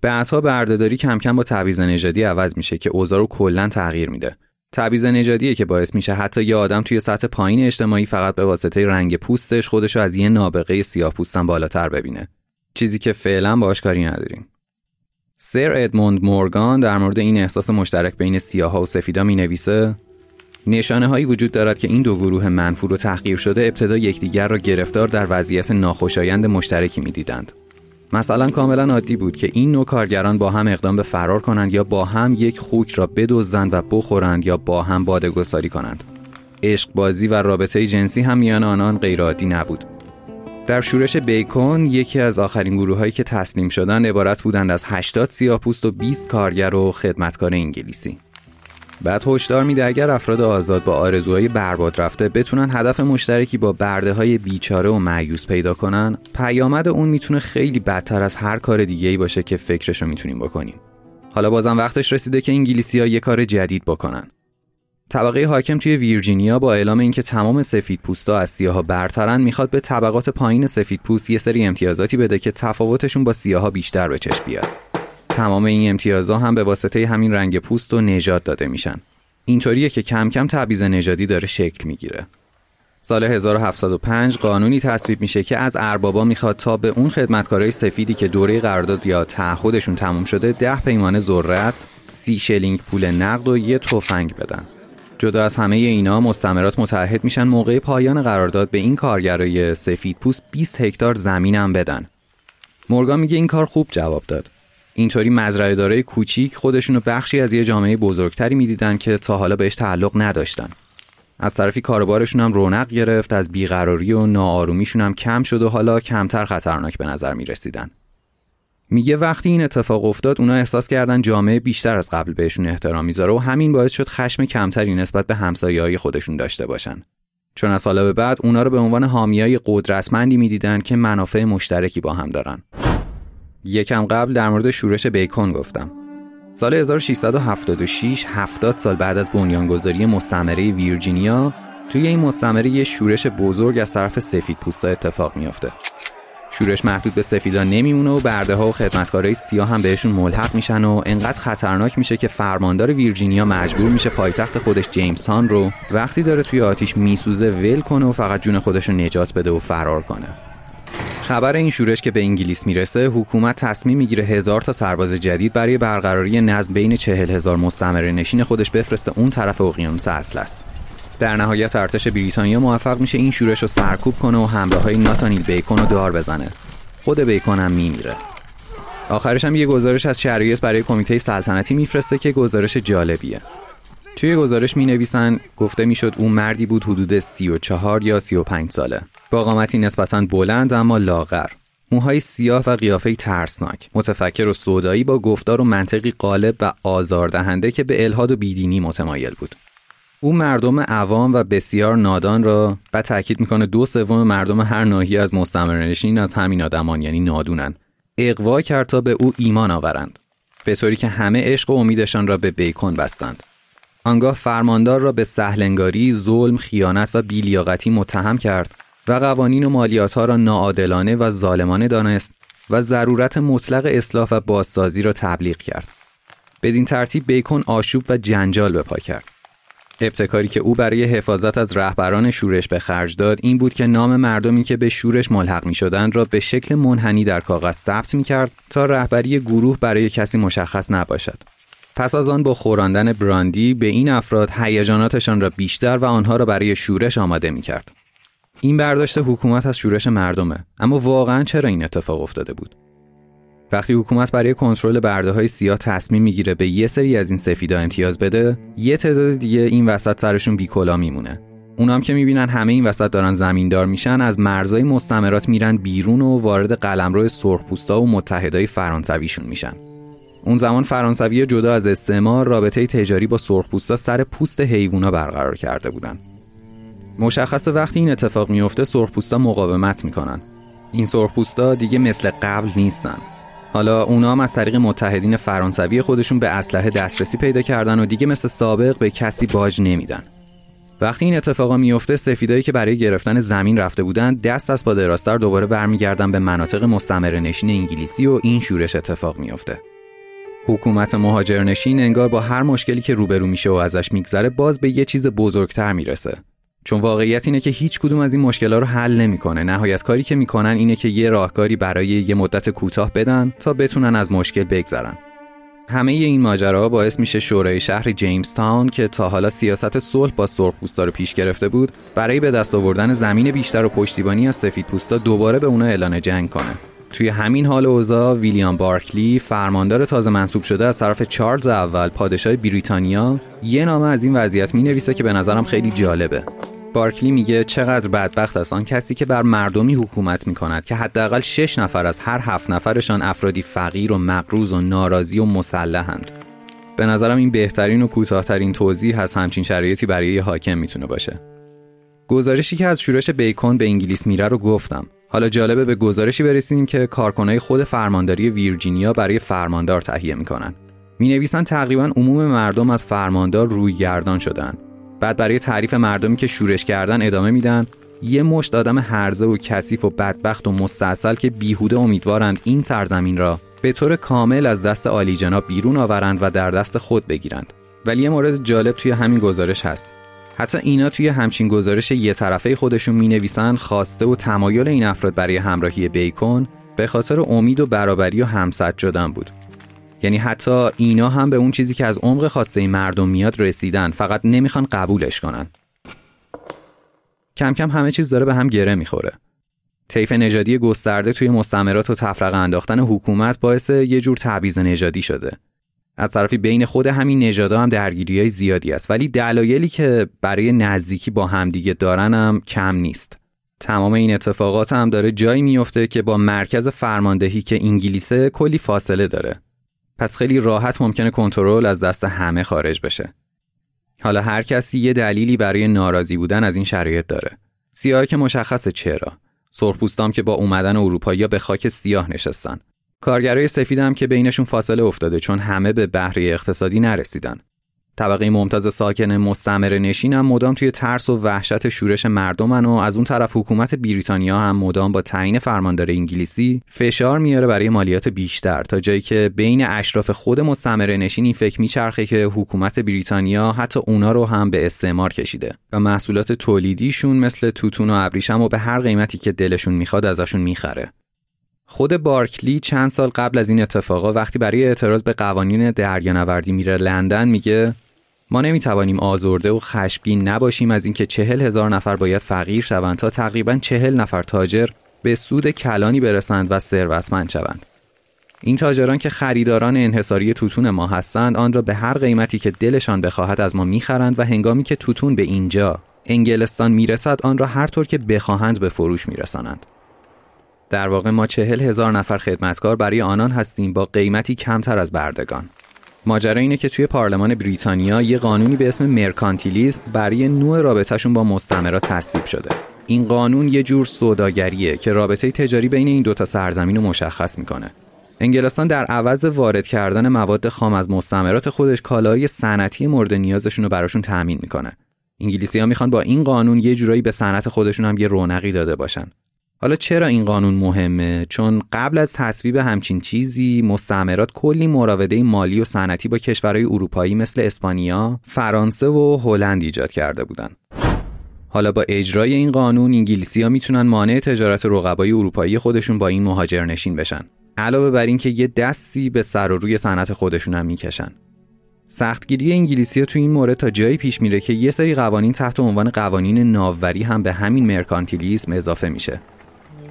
بعدها بردهداری کم کم با تبعیض نژادی عوض میشه که اوضاع رو کلا تغییر میده. تبعیض نژادیه که باعث میشه حتی یه آدم توی سطح پایین اجتماعی فقط به واسطه رنگ پوستش خودشو از یه نابغه سیاه پوستن بالاتر ببینه. چیزی که فعلا باش کاری نداریم. سر ادموند مورگان در مورد این احساس مشترک بین سیاها و سفیدا می نویسه نشانه هایی وجود دارد که این دو گروه منفور و تحقیر شده ابتدا یکدیگر را گرفتار در وضعیت ناخوشایند مشترکی می‌دیدند. مثلا کاملا عادی بود که این نوع کارگران با هم اقدام به فرار کنند یا با هم یک خوک را بدزدند و بخورند یا با هم بادگساری کنند. عشق بازی و رابطه جنسی هم میان آنان غیرعادی نبود. در شورش بیکون یکی از آخرین گروه هایی که تسلیم شدن عبارت بودند از 80 سیاهپوست و 20 کارگر و خدمتکار انگلیسی. بعد هشدار میده اگر افراد آزاد با آرزوهای برباد رفته بتونن هدف مشترکی با برده های بیچاره و معیوس پیدا کنن پیامد اون می‌تونه خیلی بدتر از هر کار دیگه ای باشه که فکرشو می‌تونیم بکنیم حالا بازم وقتش رسیده که انگلیسی ها یه کار جدید بکنن طبقه حاکم توی ویرجینیا با اعلام اینکه تمام سفید پوستا از سیاها برترن می‌خواد به طبقات پایین سفید پوست یه سری امتیازاتی بده که تفاوتشون با سیاها بیشتر به چشم بیاد. تمام این امتیازها هم به واسطه همین رنگ پوست و نژاد داده میشن. اینطوریه که کم کم تبعیض نژادی داره شکل می‌گیره. سال 1705 قانونی تصویب میشه که از اربابا می‌خواد تا به اون خدمتکارای سفیدی که دوره قرارداد یا تعهدشون تموم شده ده پیمانه ذرت، سی شلینگ پول نقد و یه تفنگ بدن. جدا از همه اینا مستمرات متحد میشن موقع پایان قرارداد به این کارگرای سفید پوست 20 هکتار زمینم بدن. مورگان میگه این کار خوب جواب داد. اینطوری مزرعه دارای کوچیک خودشونو بخشی از یه جامعه بزرگتری می‌دیدن که تا حالا بهش تعلق نداشتن. از طرفی کاربارشون هم رونق گرفت از بیقراری و ناآرومیشون هم کم شد و حالا کمتر خطرناک به نظر می رسیدن. میگه وقتی این اتفاق افتاد اونا احساس کردن جامعه بیشتر از قبل بهشون احترام می‌ذاره و همین باعث شد خشم کمتری نسبت به همسایه‌های خودشون داشته باشن. چون از حالا به بعد اونا رو به عنوان حامیای قدرتمندی می‌دیدن که منافع مشترکی با هم دارن. یکم قبل در مورد شورش بیکون گفتم. سال 1676 70 سال بعد از بنیانگذاری مستعمره ویرجینیا توی این مستعمره یه شورش بزرگ از طرف سفید پوستا اتفاق میافته. شورش محدود به سفیدا نمیمونه و برده ها و خدمتکارای سیاه هم بهشون ملحق میشن و انقدر خطرناک میشه که فرماندار ویرجینیا مجبور میشه پایتخت خودش جیمز هان رو وقتی داره توی آتیش میسوزه ول کنه و فقط جون خودش رو نجات بده و فرار کنه خبر این شورش که به انگلیس می‌رسه حکومت تصمیم می‌گیره هزار تا سرباز جدید برای برقراری نظم بین چهل هزار مستعمره نشین خودش بفرسته اون طرف اقیانوس است. در نهایت ارتش بریتانیا موفق میشه این شورش رو سرکوب کنه و همراه های ناتانیل بیکون رو دار بزنه. خود بیکون هم میمیره. آخرش هم یه گزارش از شهریس برای کمیته سلطنتی میفرسته که گزارش جالبیه. توی گزارش می نویسن گفته می‌شد اون مردی بود حدود 34 یا 35 ساله. با قامتی نسبتا بلند اما لاغر. موهای سیاه و قیافه ترسناک. متفکر و سودایی با گفتار و منطقی غالب و آزاردهنده که به الهاد و بیدینی متمایل بود. او مردم عوام و بسیار نادان را و تاکید می‌کنه دو سوم مردم هر ناحیه از مستعمره‌نشین از همین آدمان یعنی نادونن اقوا کرد تا به او ایمان آورند به طوری که همه عشق و امیدشان را به بیکن بستند آنگاه فرماندار را به سهلنگاری، ظلم، خیانت و بیلیاقتی متهم کرد و قوانین و مالیات ها را ناعادلانه و ظالمانه دانست و ضرورت مطلق اصلاح و بازسازی را تبلیغ کرد. بدین ترتیب بیکن آشوب و جنجال به پا کرد. ابتکاری که او برای حفاظت از رهبران شورش به خرج داد این بود که نام مردمی که به شورش ملحق می شدند را به شکل منحنی در کاغذ ثبت می کرد تا رهبری گروه برای کسی مشخص نباشد. پس از آن با خوراندن براندی به این افراد هیجاناتشان را بیشتر و آنها را برای شورش آماده می کرد. این برداشت حکومت از شورش مردمه اما واقعا چرا این اتفاق افتاده بود وقتی حکومت برای کنترل برده های سیاه تصمیم می‌گیره به یه سری از این سفیدا امتیاز بده یه تعداد دیگه این وسط سرشون بیکلا میمونه. اونام که می‌بینن همه این وسط دارن زمیندار میشن از مرزای مستمرات میرن بیرون و وارد قلمرو سرخپوستا و متحدای فرانسویشون میشن. اون زمان فرانسوی جدا از استعمار رابطه تجاری با سرخپوستا سر پوست حیوونا برقرار کرده بودن. مشخص وقتی این اتفاق میفته سرخپوستا مقاومت می‌کنن. این سرخپوستا دیگه مثل قبل نیستن. حالا اونا هم از طریق متحدین فرانسوی خودشون به اسلحه دسترسی پیدا کردن و دیگه مثل سابق به کسی باج نمیدن. وقتی این اتفاقا میفته سفیدایی که برای گرفتن زمین رفته بودن دست از با دراستر دوباره برمیگردن به مناطق مستمر نشین انگلیسی و این شورش اتفاق میفته. حکومت مهاجرنشین انگار با هر مشکلی که روبرو میشه و ازش میگذره باز به یه چیز بزرگتر می‌رسه. چون واقعیت اینه که هیچ کدوم از این مشکلات رو حل نمی‌کنه. نهایت کاری که می‌کنن اینه که یه راهکاری برای یه مدت کوتاه بدن تا بتونن از مشکل بگذرن. همه این ماجراها باعث میشه شورای شهر جیمز تاون که تا حالا سیاست صلح با سرخپوستا رو پیش گرفته بود برای به دست آوردن زمین بیشتر و پشتیبانی از سفیدپوستا دوباره به اونا اعلان جنگ کنه. توی همین حال اوضاع ویلیام بارکلی فرماندار تازه منصوب شده از طرف چارلز اول پادشاه بریتانیا یه نامه از این وضعیت می نویسه که به نظرم خیلی جالبه بارکلی میگه چقدر بدبخت است. آن کسی که بر مردمی حکومت می کند که حداقل شش نفر از هر هفت نفرشان افرادی فقیر و مقروض و ناراضی و مسلحند. به نظرم این بهترین و کوتاهترین توضیح از همچین شرایطی برای یه حاکم می‌تونه باشه. گزارشی که از شورش بیکن به انگلیس میره رو گفتم. حالا جالبه به گزارشی برسیم که کارکنای خود فرمانداری ویرجینیا برای فرماندار تهیه می‌کنن. می نویسن تقریبا عموم مردم از فرماندار روی گردان شدن بعد برای تعریف مردمی که شورش کردن ادامه میدن یه مشت آدم هرزه و کثیف و بدبخت و مستاصل که بیهوده امیدوارند این سرزمین را به طور کامل از دست عالی جناب بیرون آورند و در دست خود بگیرند. ولی یه مورد جالب توی همین گزارش هست. حتی اینا توی همچین گزارش یه طرفه خودشون می نویسن خواسته و تمایل این افراد برای همراهی بیکن به خاطر امید و برابری و همسد شدن بود. یعنی حتی اینا هم به اون چیزی که از عمق خواسته مردم میاد رسیدن. فقط نمی‌خوان قبولش کنن. کم کم همه چیز داره به هم گره می‌خوره. طیف نژادی گسترده توی مستعمرات و تفرقه انداختن حکومت باعث یه جور تبعیض نژادی شده. از طرفی بین خود همین نژادها هم درگیری های زیادی است. ولی دلایلی که برای نزدیکی با همدیگه دارن هم کم نیست. تمام این اتفاقات هم داره جایی میفته که با مرکز فرماندهی که انگلیسه کلی فاصله داره. پس خیلی راحت ممکنه کنترل از دست همه خارج بشه. حالا هر کسی یه دلیلی برای ناراضی بودن از این شرایط داره. سیاه که مشخصه چرا. سرخپوستام که با اومدن اروپایی به خاک سیاه نشستن. کارگرای سفید هم که بینشون فاصله افتاده چون همه به بهره اقتصادی نرسیدن. طبقه ممتاز ساکن مستمر نشینم مدام توی ترس و وحشت شورش مردمن و از اون طرف حکومت بریتانیا هم مدام با تعیین فرماندار انگلیسی فشار میاره برای مالیات بیشتر. تا جایی که بین اشراف خود مستمر نشین این فکر میچرخه که حکومت بریتانیا حتی اونا رو هم به استعمار کشیده و محصولات تولیدیشون مثل توتون و ابریشم و به هر قیمتی که دلشون می‌خواد ازشون می‌خره. خود بارکلی چند سال قبل از این اتفاقا وقتی برای اعتراض به قوانین دریانوردی میره لندن میگه ما نمی‌توانیم آزرده و خشبین نباشیم از اینکه چهل هزار نفر باید فقیر شوند تا تقریبا چهل نفر تاجر به سود کلانی برسند و ثروتمند شوند. این تاجران که خریداران انحصاری توتون ما هستند آن را به هر قیمتی که دلشان بخواهد از ما می‌خرند و هنگامی که توتون به اینجا انگلستان می‌رسد آن را هر طور که بخواهند به فروش میرسانند. در واقع ما چهل هزار نفر خدمتکار برای آنان هستیم با قیمتی کمتر از بردگان ماجرا اینه که توی پارلمان بریتانیا یه قانونی به اسم مرکانتیلیسم برای نوع رابطهشون با مستعمرات تصویب شده این قانون یه جور سوداگریه که رابطه تجاری بین این دوتا سرزمین رو مشخص می‌کنه انگلستان در عوض وارد کردن مواد خام از مستعمرات خودش کالای صنعتی مورد نیازشون رو براشون تأمین می‌کنه. انگلیسی ها می‌خوان با این قانون یه جورایی به صنعت خودشون هم یه رونقی داده باشن. حالا چرا این قانون مهمه؟ چون قبل از تصویب همچین چیزی مستعمرات کلی مراوده مالی و صنعتی با کشورهای اروپایی مثل اسپانیا، فرانسه و هلند ایجاد کرده بودن. حالا با اجرای این قانون انگلیسی ها می‌تونن مانع تجارت رقبای اروپایی خودشون با این مهاجرنشین بشن. علاوه بر اینکه یه دستی به سر و روی صنعت خودشون هم می‌کشن. سختگیری انگلیسی ها تو این مورد تا جایی پیش میره که یه سری قوانین تحت عنوان قوانین ناوری هم به همین مرکانتیلیسم اضافه میشه.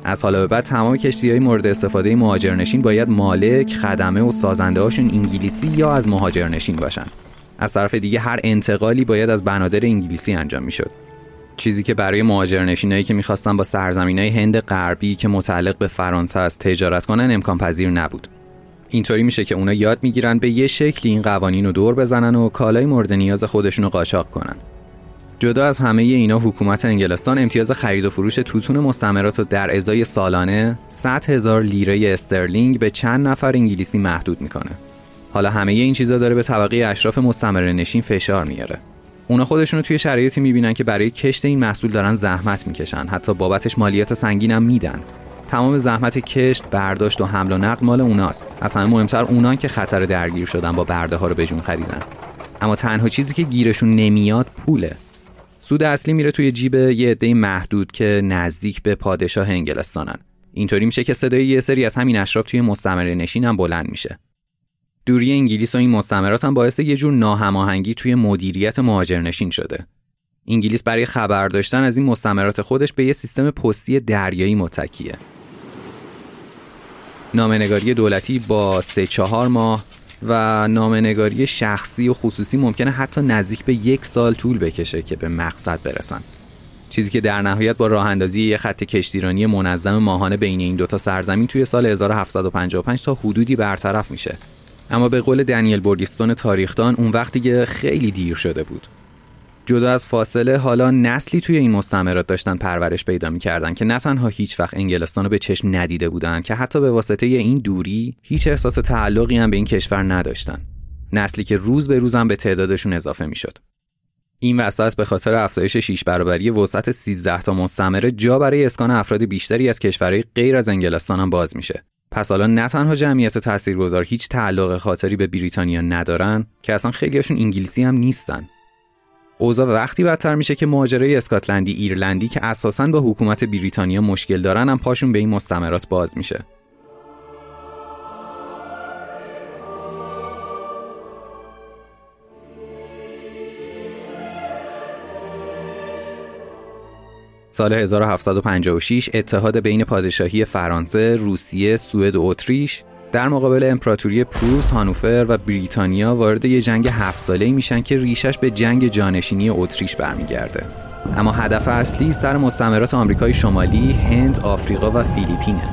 از حالا به بعد تمام کشتی های مورد استفاده مهاجرنشین باید مالک، خدمه و سازنده هاشون انگلیسی یا از مهاجرنشین باشن. از طرف دیگه هر انتقالی باید از بنادر انگلیسی انجام می‌شد. چیزی که برای مهاجرنشینایی که می‌خواستن با های هند غربی که متعلق به فرانسه است تجارت کنن امکان پذیر نبود. اینطوری میشه که اونا یاد می‌گیرن به یه شکلی این قوانین رو دور بزنن و کالای مورد نیاز خودشون رو قاچاق کنن. جدا از همه اینا حکومت انگلستان امتیاز خرید و فروش توتون مستعمرات رو در ازای سالانه 100 هزار لیره استرلینگ به چند نفر انگلیسی محدود می‌کنه. حالا همه این چیزا داره به طبقه اشراف مستعمره نشین فشار میاره. اونا خودشونو توی شرایطی می‌بینن که برای کشت این محصول دارن زحمت می‌کشن. حتی بابتش مالیات سنگینم میدن. تمام زحمت کشت برداشت و حمل و نقل مال اوناست. از همه مهمتر اونان که خطر درگیر شدن با برده ها رو به جون خریدن. اما تنها چیزی که گیرشون نمیاد پوله. سود اصلی میره توی جیب یه عده محدود که نزدیک به پادشاه انگلستانن اینطوری میشه که صدای یه سری از همین اشراف توی مستعمره نشین هم بلند میشه دوری انگلیس و این مستعمرات هم باعث یه جور ناهماهنگی توی مدیریت مهاجرنشین شده. انگلیس برای خبر داشتن از این مستعمرات خودش به یه سیستم پستی دریایی متکیه. نامنگاری دولتی با سه چهار ماه و نامنگاری شخصی و خصوصی ممکنه حتی نزدیک به یک سال طول بکشه که به مقصد برسن. چیزی که در نهایت با راه اندازی یه خط کشتیرانی منظم ماهانه بین این دوتا سرزمین توی سال 1755 تا حدودی برطرف میشه اما به قول دنیل بورگیستون تاریخدان اون وقتی که خیلی دیر شده بود جدا از فاصله حالا نسلی توی این مستعمرات داشتن پرورش پیدا می‌کردن که نه تنها هیچ وقت انگلستان رو به چشم ندیده بودن که حتی به واسطه این دوری هیچ احساس تعلقی هم به این کشور نداشتن. نسلی که روز به روز هم به تعدادشون اضافه می‌شد. این وسط به خاطر افزایش شیش برابری وسعت 13 تا مستعمره جا برای اسکان افراد بیشتری از کشورهای غیر از انگلستان هم باز میشه. پس حالا نه تنها جمعیت تاثیرگذار هیچ تعلق خاطری به بریتانیا ندارن که اصلا خیلیشون انگلیسی هم نیستن. اوضاع وقتی بدتر میشه که مهاجره اسکاتلندی ایرلندی که اساسا با حکومت بریتانیا مشکل دارن هم پاشون به این مستعمرات باز میشه. سال 1756 اتحاد بین پادشاهی فرانسه، روسیه، سوئد و اتریش در مقابل امپراتوری پروس، هانوفر و بریتانیا وارد یه جنگ هفت ساله میشن که ریشش به جنگ جانشینی اتریش برمیگرده. اما هدف اصلی سر مستعمرات آمریکای شمالی، هند، آفریقا و فیلیپینه.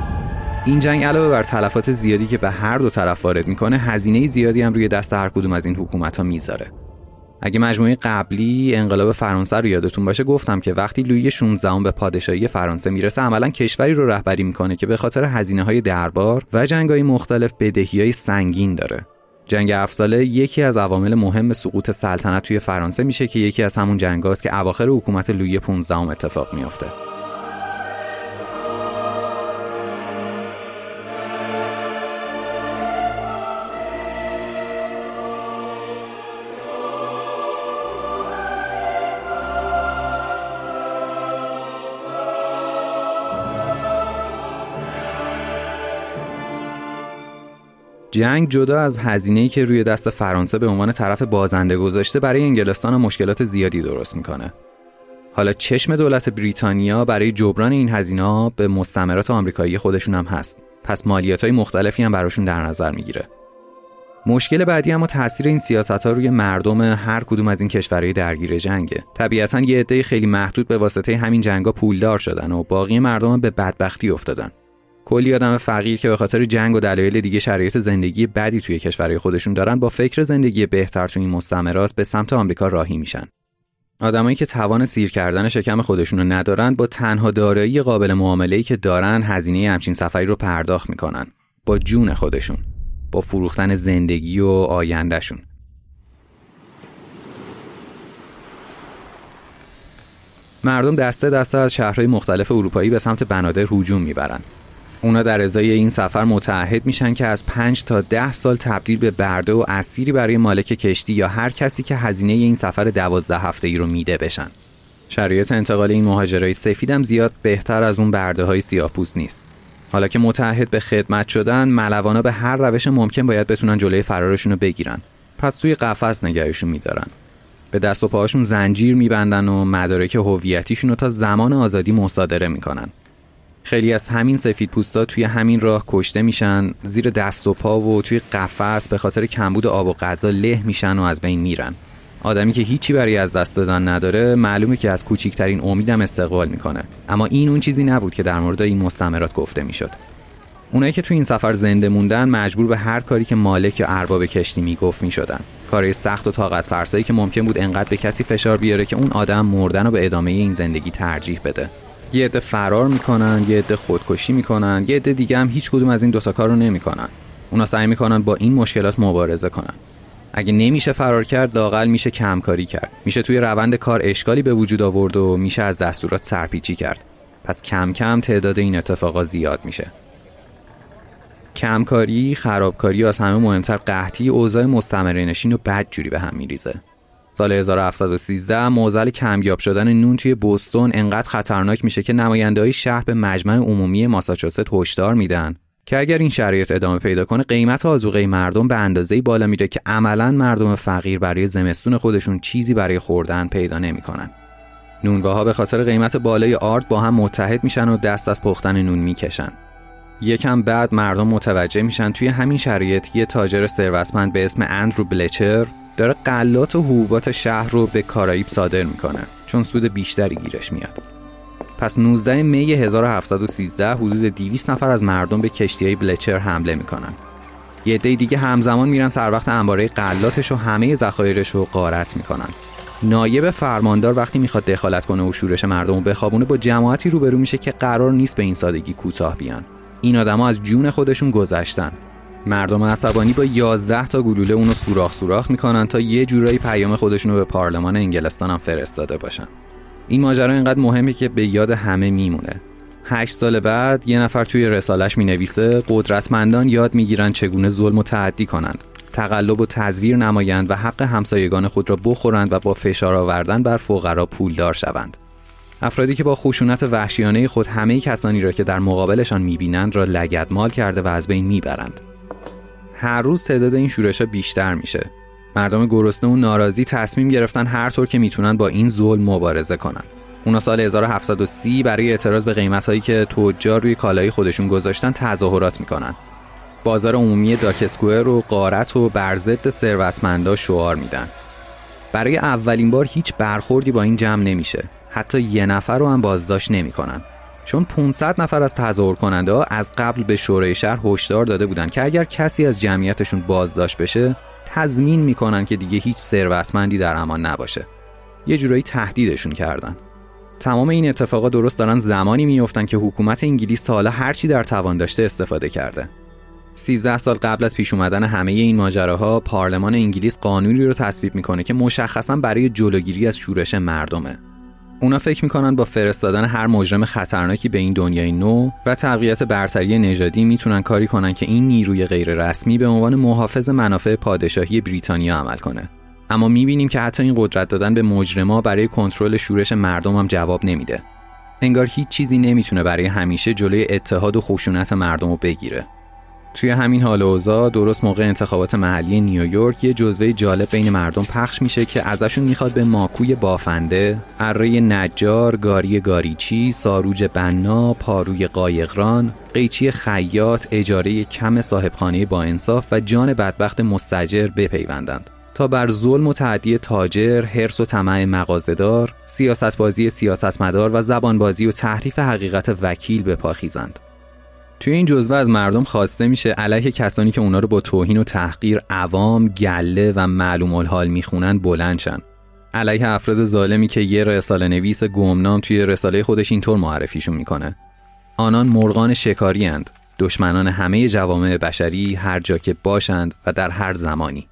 این جنگ علاوه بر تلفات زیادی که به هر دو طرف وارد می‌کنه، هزینه زیادی هم روی دست هر کدوم از این حکومت ها می‌ذاره. اگه مجموعه قبلی انقلاب فرانسه رو یادتون باشه گفتم که وقتی لویی 16 به پادشاهی فرانسه می‌رسه عملا کشوری رو رهبری می‌کنه که به خاطر هزینه های دربار و جنگ های مختلف بدهی های سنگین داره. جنگ افساله یکی از عوامل مهم سقوط سلطنت توی فرانسه میشه که یکی از همون جنگاست که اواخر حکومت لویی 15 اتفاق میافته. جنگ جدا از هزینه‌ای که روی دست فرانسه به عنوان طرف بازنده گذاشته برای انگلستان مشکلات زیادی درست می‌کنه. حالا چشم دولت بریتانیا برای جبران این هزینه به مستعمرات آمریکایی خودشون هم هست. پس مالیات های مختلفی هم براشون در نظر می‌گیره. مشکل بعدی اما تاثیر این سیاست ها روی مردم هر کدوم از این کشورهای درگیر جنگه. طبیعتا یه عده خیلی محدود به واسطه همین جنگا پولدار شدن و باقی مردم به بدبختی افتادن. کلی آدم فقیر که به خاطر جنگ و دلایل دیگه شرایط زندگی بدی توی کشورهای خودشون دارن با فکر زندگی بهتر توی این مستعمرات به سمت آمریکا راهی میشن. آدمایی که توان سیر کردن شکم خودشون رو ندارن با تنها دارایی قابل معامله‌ای که دارن هزینه همچین سفری رو پرداخت می‌کنن. با جون خودشون با فروختن زندگی و آیندهشون مردم دسته دسته از شهرهای مختلف اروپایی به سمت بنادر هجوم می‌برند اونا در ازای این سفر متعهد میشن که از 5 تا 10 سال تبدیل به برده و اسیری برای مالک کشتی یا هر کسی که هزینه این سفر 12 هفته ای رو میده بشن. شرایط انتقال این مهاجرای سفیدم زیاد بهتر از اون برده های سیاه‌پوست نیست. حالا که متعهد به خدمت شدن، ملوانا به هر روش ممکن باید بتونن جلوی فرارشون رو بگیرن. پس توی قفس نگهشون میدارن. به دست و پاهاشون زنجیر میبندن و مدارک هویتیشون رو تا زمان آزادی مصادره می‌کنن. خیلی از همین سفید پوستا توی همین راه کشته میشن زیر دست و پا و توی قفس به خاطر کمبود آب و غذا له میشن و از بین میرن. آدمی که هیچی برای از دست دادن نداره معلومه که از کوچیکترین امیدم استقبال می‌کنه. اما این اون چیزی نبود که در مورد این مستمرات گفته می‌شد. اونایی که توی این سفر زنده موندن مجبور به هر کاری که مالک یا ارباب کشتی می‌گفت می‌شدن. کاری سخت و طاقت فرسایی که ممکن بود انقدر به کسی فشار بیاره که اون آدم مردن و به ادامه این زندگی ترجیح بده. یه عده فرار می‌کنن یه عده خودکشی می‌کنن یه عده دیگه هم هیچ کدوم از این دوتا کار رو نمی‌کنن. اونا سعی می‌کنن با این مشکلات مبارزه کنن. اگه نمیشه فرار کرد لاقل میشه کمکاری کرد. میشه توی روند کار اشکالی به وجود آورد و میشه از دستورات سرپیچی کرد. پس کم کم تعداد این اتفاقا زیاد میشه. کمکاری، خرابکاری و از همه مهمتر قحطی اوضاع مستمرینشین و بدجوری به هم میریزه. سال 1713 موزل کمیاب شدن نون توی بوستون انقدر خطرناک میشه که نماینده های شهر به مجمع عمومی ماساچوست هشدار میدن که اگر این شرایط ادامه پیدا کنه قیمت آزوقه مردم به اندازه بالا میره که عملا مردم فقیر برای زمستون خودشون چیزی برای خوردن پیدا نمی‌کنن. نونگاه ها به خاطر قیمت بالای آرد با هم متحد میشن و دست از پختن نون می‌کشن. یکم بعد مردم متوجه میشن توی همین شرایط یه تاجر ثروتمند به اسم اندرو بلچر داره قلات و حبوبات شهر رو به کارائیب صادر می‌کنه چون سود بیشتری گیرش میاد. پس 19 می 1713 حدود 200 نفر از مردم به کشتی های بلچر حمله می‌کنن. یه عده دیگه همزمان میرن سر وقت انباره قلاتش و همه ذخایرش رو غارت می‌کنن. نایب فرماندار وقتی می‌خواد دخالت کنه و شورش مردم رو بخوابونه با جماعتی روبرو میشه که قرار نیست به این سادگی کوتاه بیان. این آدما از جون خودشون گذشتن. مردم عصبانی با 11 تا گلوله اونو سوراخ سوراخ می‌کنن تا یه جورایی پیام خودشونو به پارلمان انگلستان هم فرستاده باشن. این ماجرا اینقدر مهمه که به یاد همه میمونه. هشت سال بعد یه نفر توی رسالش می نویسه قدرتمندان یاد می‌گیرن چگونه ظلم و تعدی کنند تقلب و تزویر نمایند و حق همسایگان خود را بخورند و با فشار آوردن بر فقرا پولدار شوند. افرادی که با خشونت وحشیانه خود همه کسانی را که در مقابلشان می‌بینند را لگدمال کرده و از بین می‌برند. هر روز تعداد این شورش ها بیشتر میشه. مردم گرسنه و ناراضی تصمیم گرفتن هر طور که می‌تونن با این ظلم مبارزه کنن. اونا سال 1730 برای اعتراض به قیمت هایی که تجار روی کالای خودشون گذاشتن تظاهرات می‌کنن. بازار عمومی داکسکوئر و قارت و بر ضد ثروتمندا شعار میدن. برای اولین بار هیچ برخوردی با این جمع نمیشه. حتی یه نفر رو هم بازداشت نمی‌کنن چون 500 نفر از تظاهر کننده ها از قبل به شورای شهر هشدار داده بودند که اگر کسی از جمعیتشون بازداشت بشه تضمین می‌کنن که دیگه هیچ ثروتمندی در امان نباشه. یه جورایی تهدیدشون کردن. تمام این اتفاقات درست دارن زمانی میافتن که حکومت انگلیس حالا هرچی در توان داشته استفاده کرده. 13 سال قبل از پیش اومدن همه این ماجراها پارلمان انگلیس قانونی رو تصویب می‌کنه که مشخصا برای جلوگیری از شورش مردمه. اونا فکر می‌کنن با فرستادن هر مجرم خطرناکی به این دنیای نو و تقویت برتری نژادی می‌تونن کاری کنن که این نیروی غیر رسمی به عنوان محافظ منافع پادشاهی بریتانیا عمل کنه. اما می‌بینیم که حتی این قدرت دادن به مجرما برای کنترل شورش مردم هم جواب نمیده. انگار هیچ چیزی نمی‌تونه برای همیشه جلوی اتحاد و خشونت مردم رو بگیره. توی همین حال اوضاع درست موقع انتخابات محلی نیویورک یه جزوه جالب بین مردم پخش میشه که ازشون می‌خواد به ماکوی بافنده، اره نجار، گاری گاریچی، ساروج بنا، پاروی قایقران، قیچی خیاط، اجاره کم صاحبخانه با انصاف و جان بدبخت مستجر بپیوندند. تا بر ظلم و تعدی تاجر، حرس و طمع مغازهدار، سیاستبازی سیاستمدار و زبانبازی و تحریف حقیقت وکیل بپاخیزند. توی این جزوه از مردم خواسته میشه علیه کسانی که اونا رو با توهین و تحقیر عوام، گله و معلوم الحال می‌خونن بلندشن. علیه افراد ظالمی که یه رساله نویس گمنام توی رساله خودش اینطور معرفیشون می‌کنه. آنان مرغان شکاری اند. دشمنان همه جوامع بشری هر جا که باشند و در هر زمانی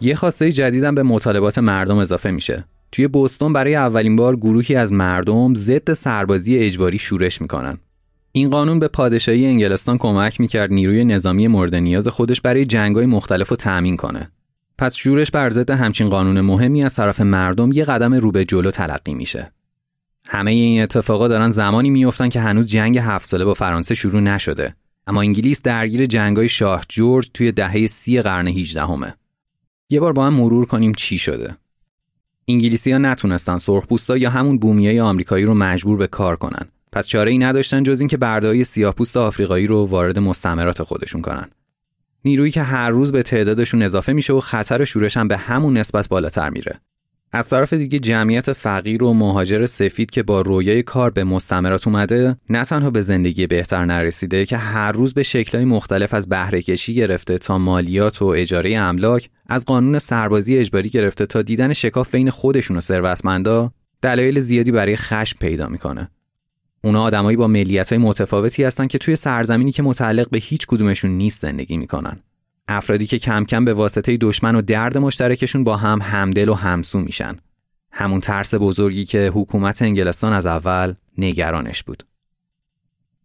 یه خواسته جدیدم به مطالبات مردم اضافه میشه توی بوستون برای اولین بار گروهی از مردم ضد سربازی اجباری شورش می‌کنن این قانون به پادشاهی انگلستان کمک می‌کرد نیروی نظامی مورد نیاز خودش برای جنگای مختلف رو تأمین کنه. پس شورش بر ضد همچین قانون مهمی از طرف مردم یه قدم رو به جلو تلقی میشه. همه این اتفاقا دارن زمانی میافتن که هنوز جنگ هفت ساله با فرانسه شروع نشده. اما انگلیس درگیر جنگای شاه جورج توی دهه سی قرن 18 همه. یه بار با هم مرور کنیم چی شده. انگلیسی ها نتونستن سرخپوستا یا همون بومیای آمریکایی رو مجبور به کار کنن. پس چاره ای نداشتن جز اینکه بردهای سیاهپوست آفریقایی رو وارد مستعمرات خودشون کنن. نیرویی که هر روز به تعدادشون اضافه میشه و خطر شورش هم به همون نسبت بالاتر میره. از طرف دیگه جمعیت فقیر و مهاجر سفید که با رویای کار به مستمرات اومده نه تنها به زندگی بهتر نرسیده که هر روز به شکلهای مختلف از بهره کشی گرفته تا مالیات و اجاره املاک از قانون سربازی اجباری گرفته تا دیدن شکاف بین خودشون و ثروتمندا دلایل زیادی برای خشم پیدا می‌کنه. اونا آدمایی با ملیت های متفاوتی هستن که توی سرزمینی که متعلق به هیچ کدومشون نیست زندگی می‌کنن افرادی که کم کم به واسطه دشمن و درد مشترکشون با هم همدل و همسو میشن. همون ترس بزرگی که حکومت انگلستان از اول نگرانش بود.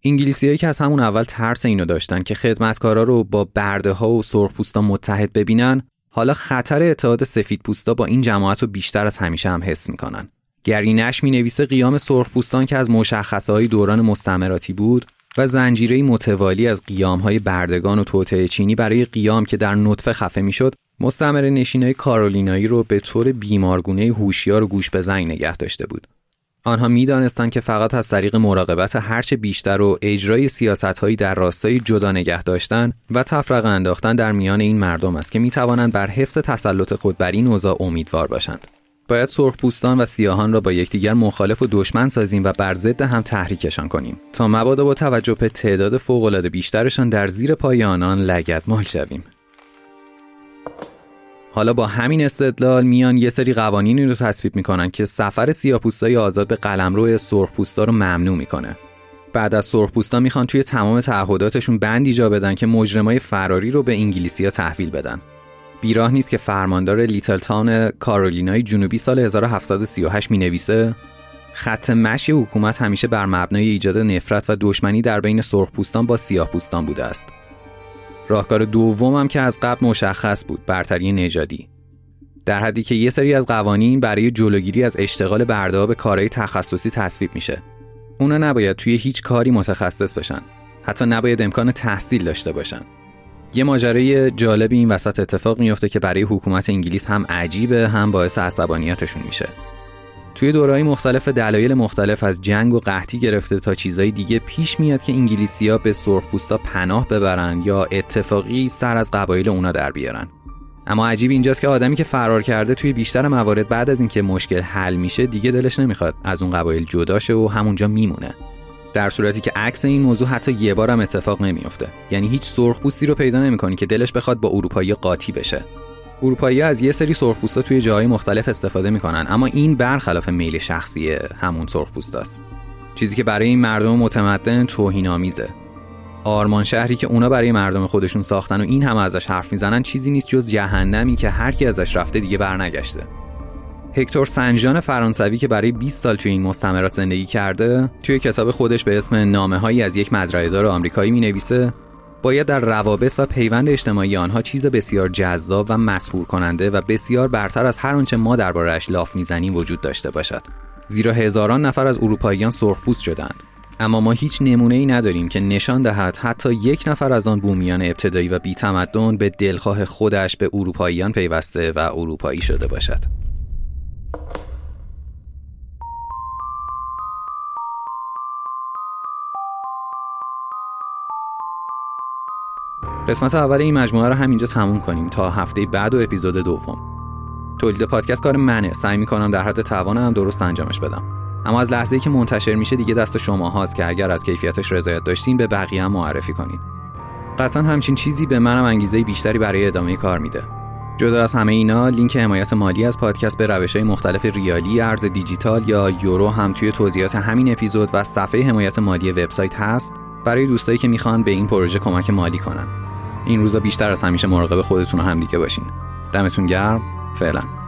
انگلیسیایی که از همون اول ترس اینو داشتن که خدمتکارا رو با برده ها و سرخپوستا متحد ببینن حالا خطر اتحاد سفیدپوستا با این جماعت رو بیشتر از همیشه هم حس می‌کنن. گرینش می نویسه قیام سرخپوستان که از مشخصه های دوران مستعمراتی بود و زنجیره متوالی از های بردگان و توطعه چینی برای قیام که در نطفه خفه می‌شد مستعمره نشینای کارولینایی رو به طور بیمارگونه هوشیار و گوش به زنگ نگه داشته بود آنها می‌دانستند که فقط از طریق مراقبت هرچه بیشتر و اجرای سیاستهایی در راستای جدا نگه داشتن و تفرقه انداختن در میان این مردم است که می توانند بر حفظ تسلط خود بر این اوضاع امیدوار باشند. باید سرخپوستان و سیاهان را با یکدیگر مخالف و دشمن سازیم و بر ضد هم تحریکشان کنیم. تا مبادا با توجه به تعداد فوقالعاده بیشترشان در زیر پای آنان مال شویم. حالا با همین استدلال میان یه سری قوانینی رو تصویب می‌کنن که سفر سیاهپوستای آزاد به قلمرو سرخپوستا رو ممنوع می‌کنه. بعد از سرخپوستا می‌خوان توی تمام تعهداتشون بندی جا بدن که مجرمای فراری رو به انگلیسیا تحویل بدن. بیراه نیست که فرماندار لیتل تاون کارولینای جنوبی سال 1738 می نویسه خط مشی حکومت همیشه بر مبنای ایجاد نفرت و دشمنی در بین سرخپوستان با سیاهپوستان بوده است. راهکار دوم هم که از قبل مشخص بود برتری نژادی. در حدی که یه سری از قوانین برای جلوگیری از اشتغال برده به کارهای تخصصی تصویب میشه. اونا نباید توی هیچ کاری متخصص بشن. حتی نباید امکان تحصیل داشته باشن. یه ماجرای جالبی این وسط اتفاق میفته که برای حکومت انگلیس هم عجیبه هم باعث عصبانیتشون میشه. توی دورهای مختلف دلایل مختلف از جنگ و قحطی گرفته تا چیزای دیگه پیش میاد که انگلیسیا به سرخپوستا پناه ببرن یا اتفاقی سر از قبایل اونا در بیارن. اما عجیب اینجاست که آدمی که فرار کرده توی بیشتر موارد بعد از اینکه مشکل حل میشه دیگه دلش نمی‌خواد از اون قبایل جدا شه و همونجا میمونه. در صورتی که عکس این موضوع حتی یه بارم اتفاق نمیافته. یعنی هیچ سرخپوستی رو پیدا نمی‌کنی که دلش بخواد با اروپایی قاطی بشه. اروپایی از یه سری سرخپوستا توی جاهای مختلف استفاده می‌کنن اما این برخلاف میل شخصی همون سرخپوستاست. چیزی که برای این مردم متمدن توهین آمیزه آرمان شهری که اونا برای مردم خودشون ساختن و این همه ازش حرف می‌زنن چیزی نیست جز جهنمی که هر کی ازش رفته دیگه برنگشته. هکتور سنجان فرانسوی که برای 20 سال توی این مستعمرات زندگی کرده توی کتاب خودش به اسم نامه هایی از یک مزرعه‌دار آمریکایی می نویسه باید در روابط و پیوند اجتماعی آنها چیز بسیار جذاب و مسحور کننده و بسیار برتر از هر آنچه ما دربارهش لاف می‌زنیم وجود داشته باشد. زیرا هزاران نفر از اروپاییان سرخپوست شدند. اما ما هیچ نمونه ای نداریم که نشان دهد حتی یک نفر از آن بومیان ابتدایی و بیتمدن به دلخواه خودش به اروپاییان پیوسته و اروپایی شده باشد. قسمت اول این مجموعه رو همینجا تموم کنیم تا هفته بعد و اپیزود دوم. تولید پادکست کار منه. سعی می‌کنم در حد توانم درست انجامش بدم. اما از لحظه ای که منتشر میشه دیگه دست شما هاست که اگر از کیفیتش رضایت داشتین به بقیه هم معرفی کنین. قطعا همچین چیزی به منم انگیزه بیشتری برای ادامه کار میده. جدا از همه اینا لینک حمایت مالی از پادکست به روش های مختلف ریالی ارز دیجیتال یا یورو هم توی توضیحات همین اپیزود و صفحه حمایت مالی وبسایت هست. برای دوستایی که می‌خوان به این پروژه کمک مالی کنن. این روزا بیشتر از همیشه مراقب خودتون و همدیگه باشین. دمتون گرم. فعلا.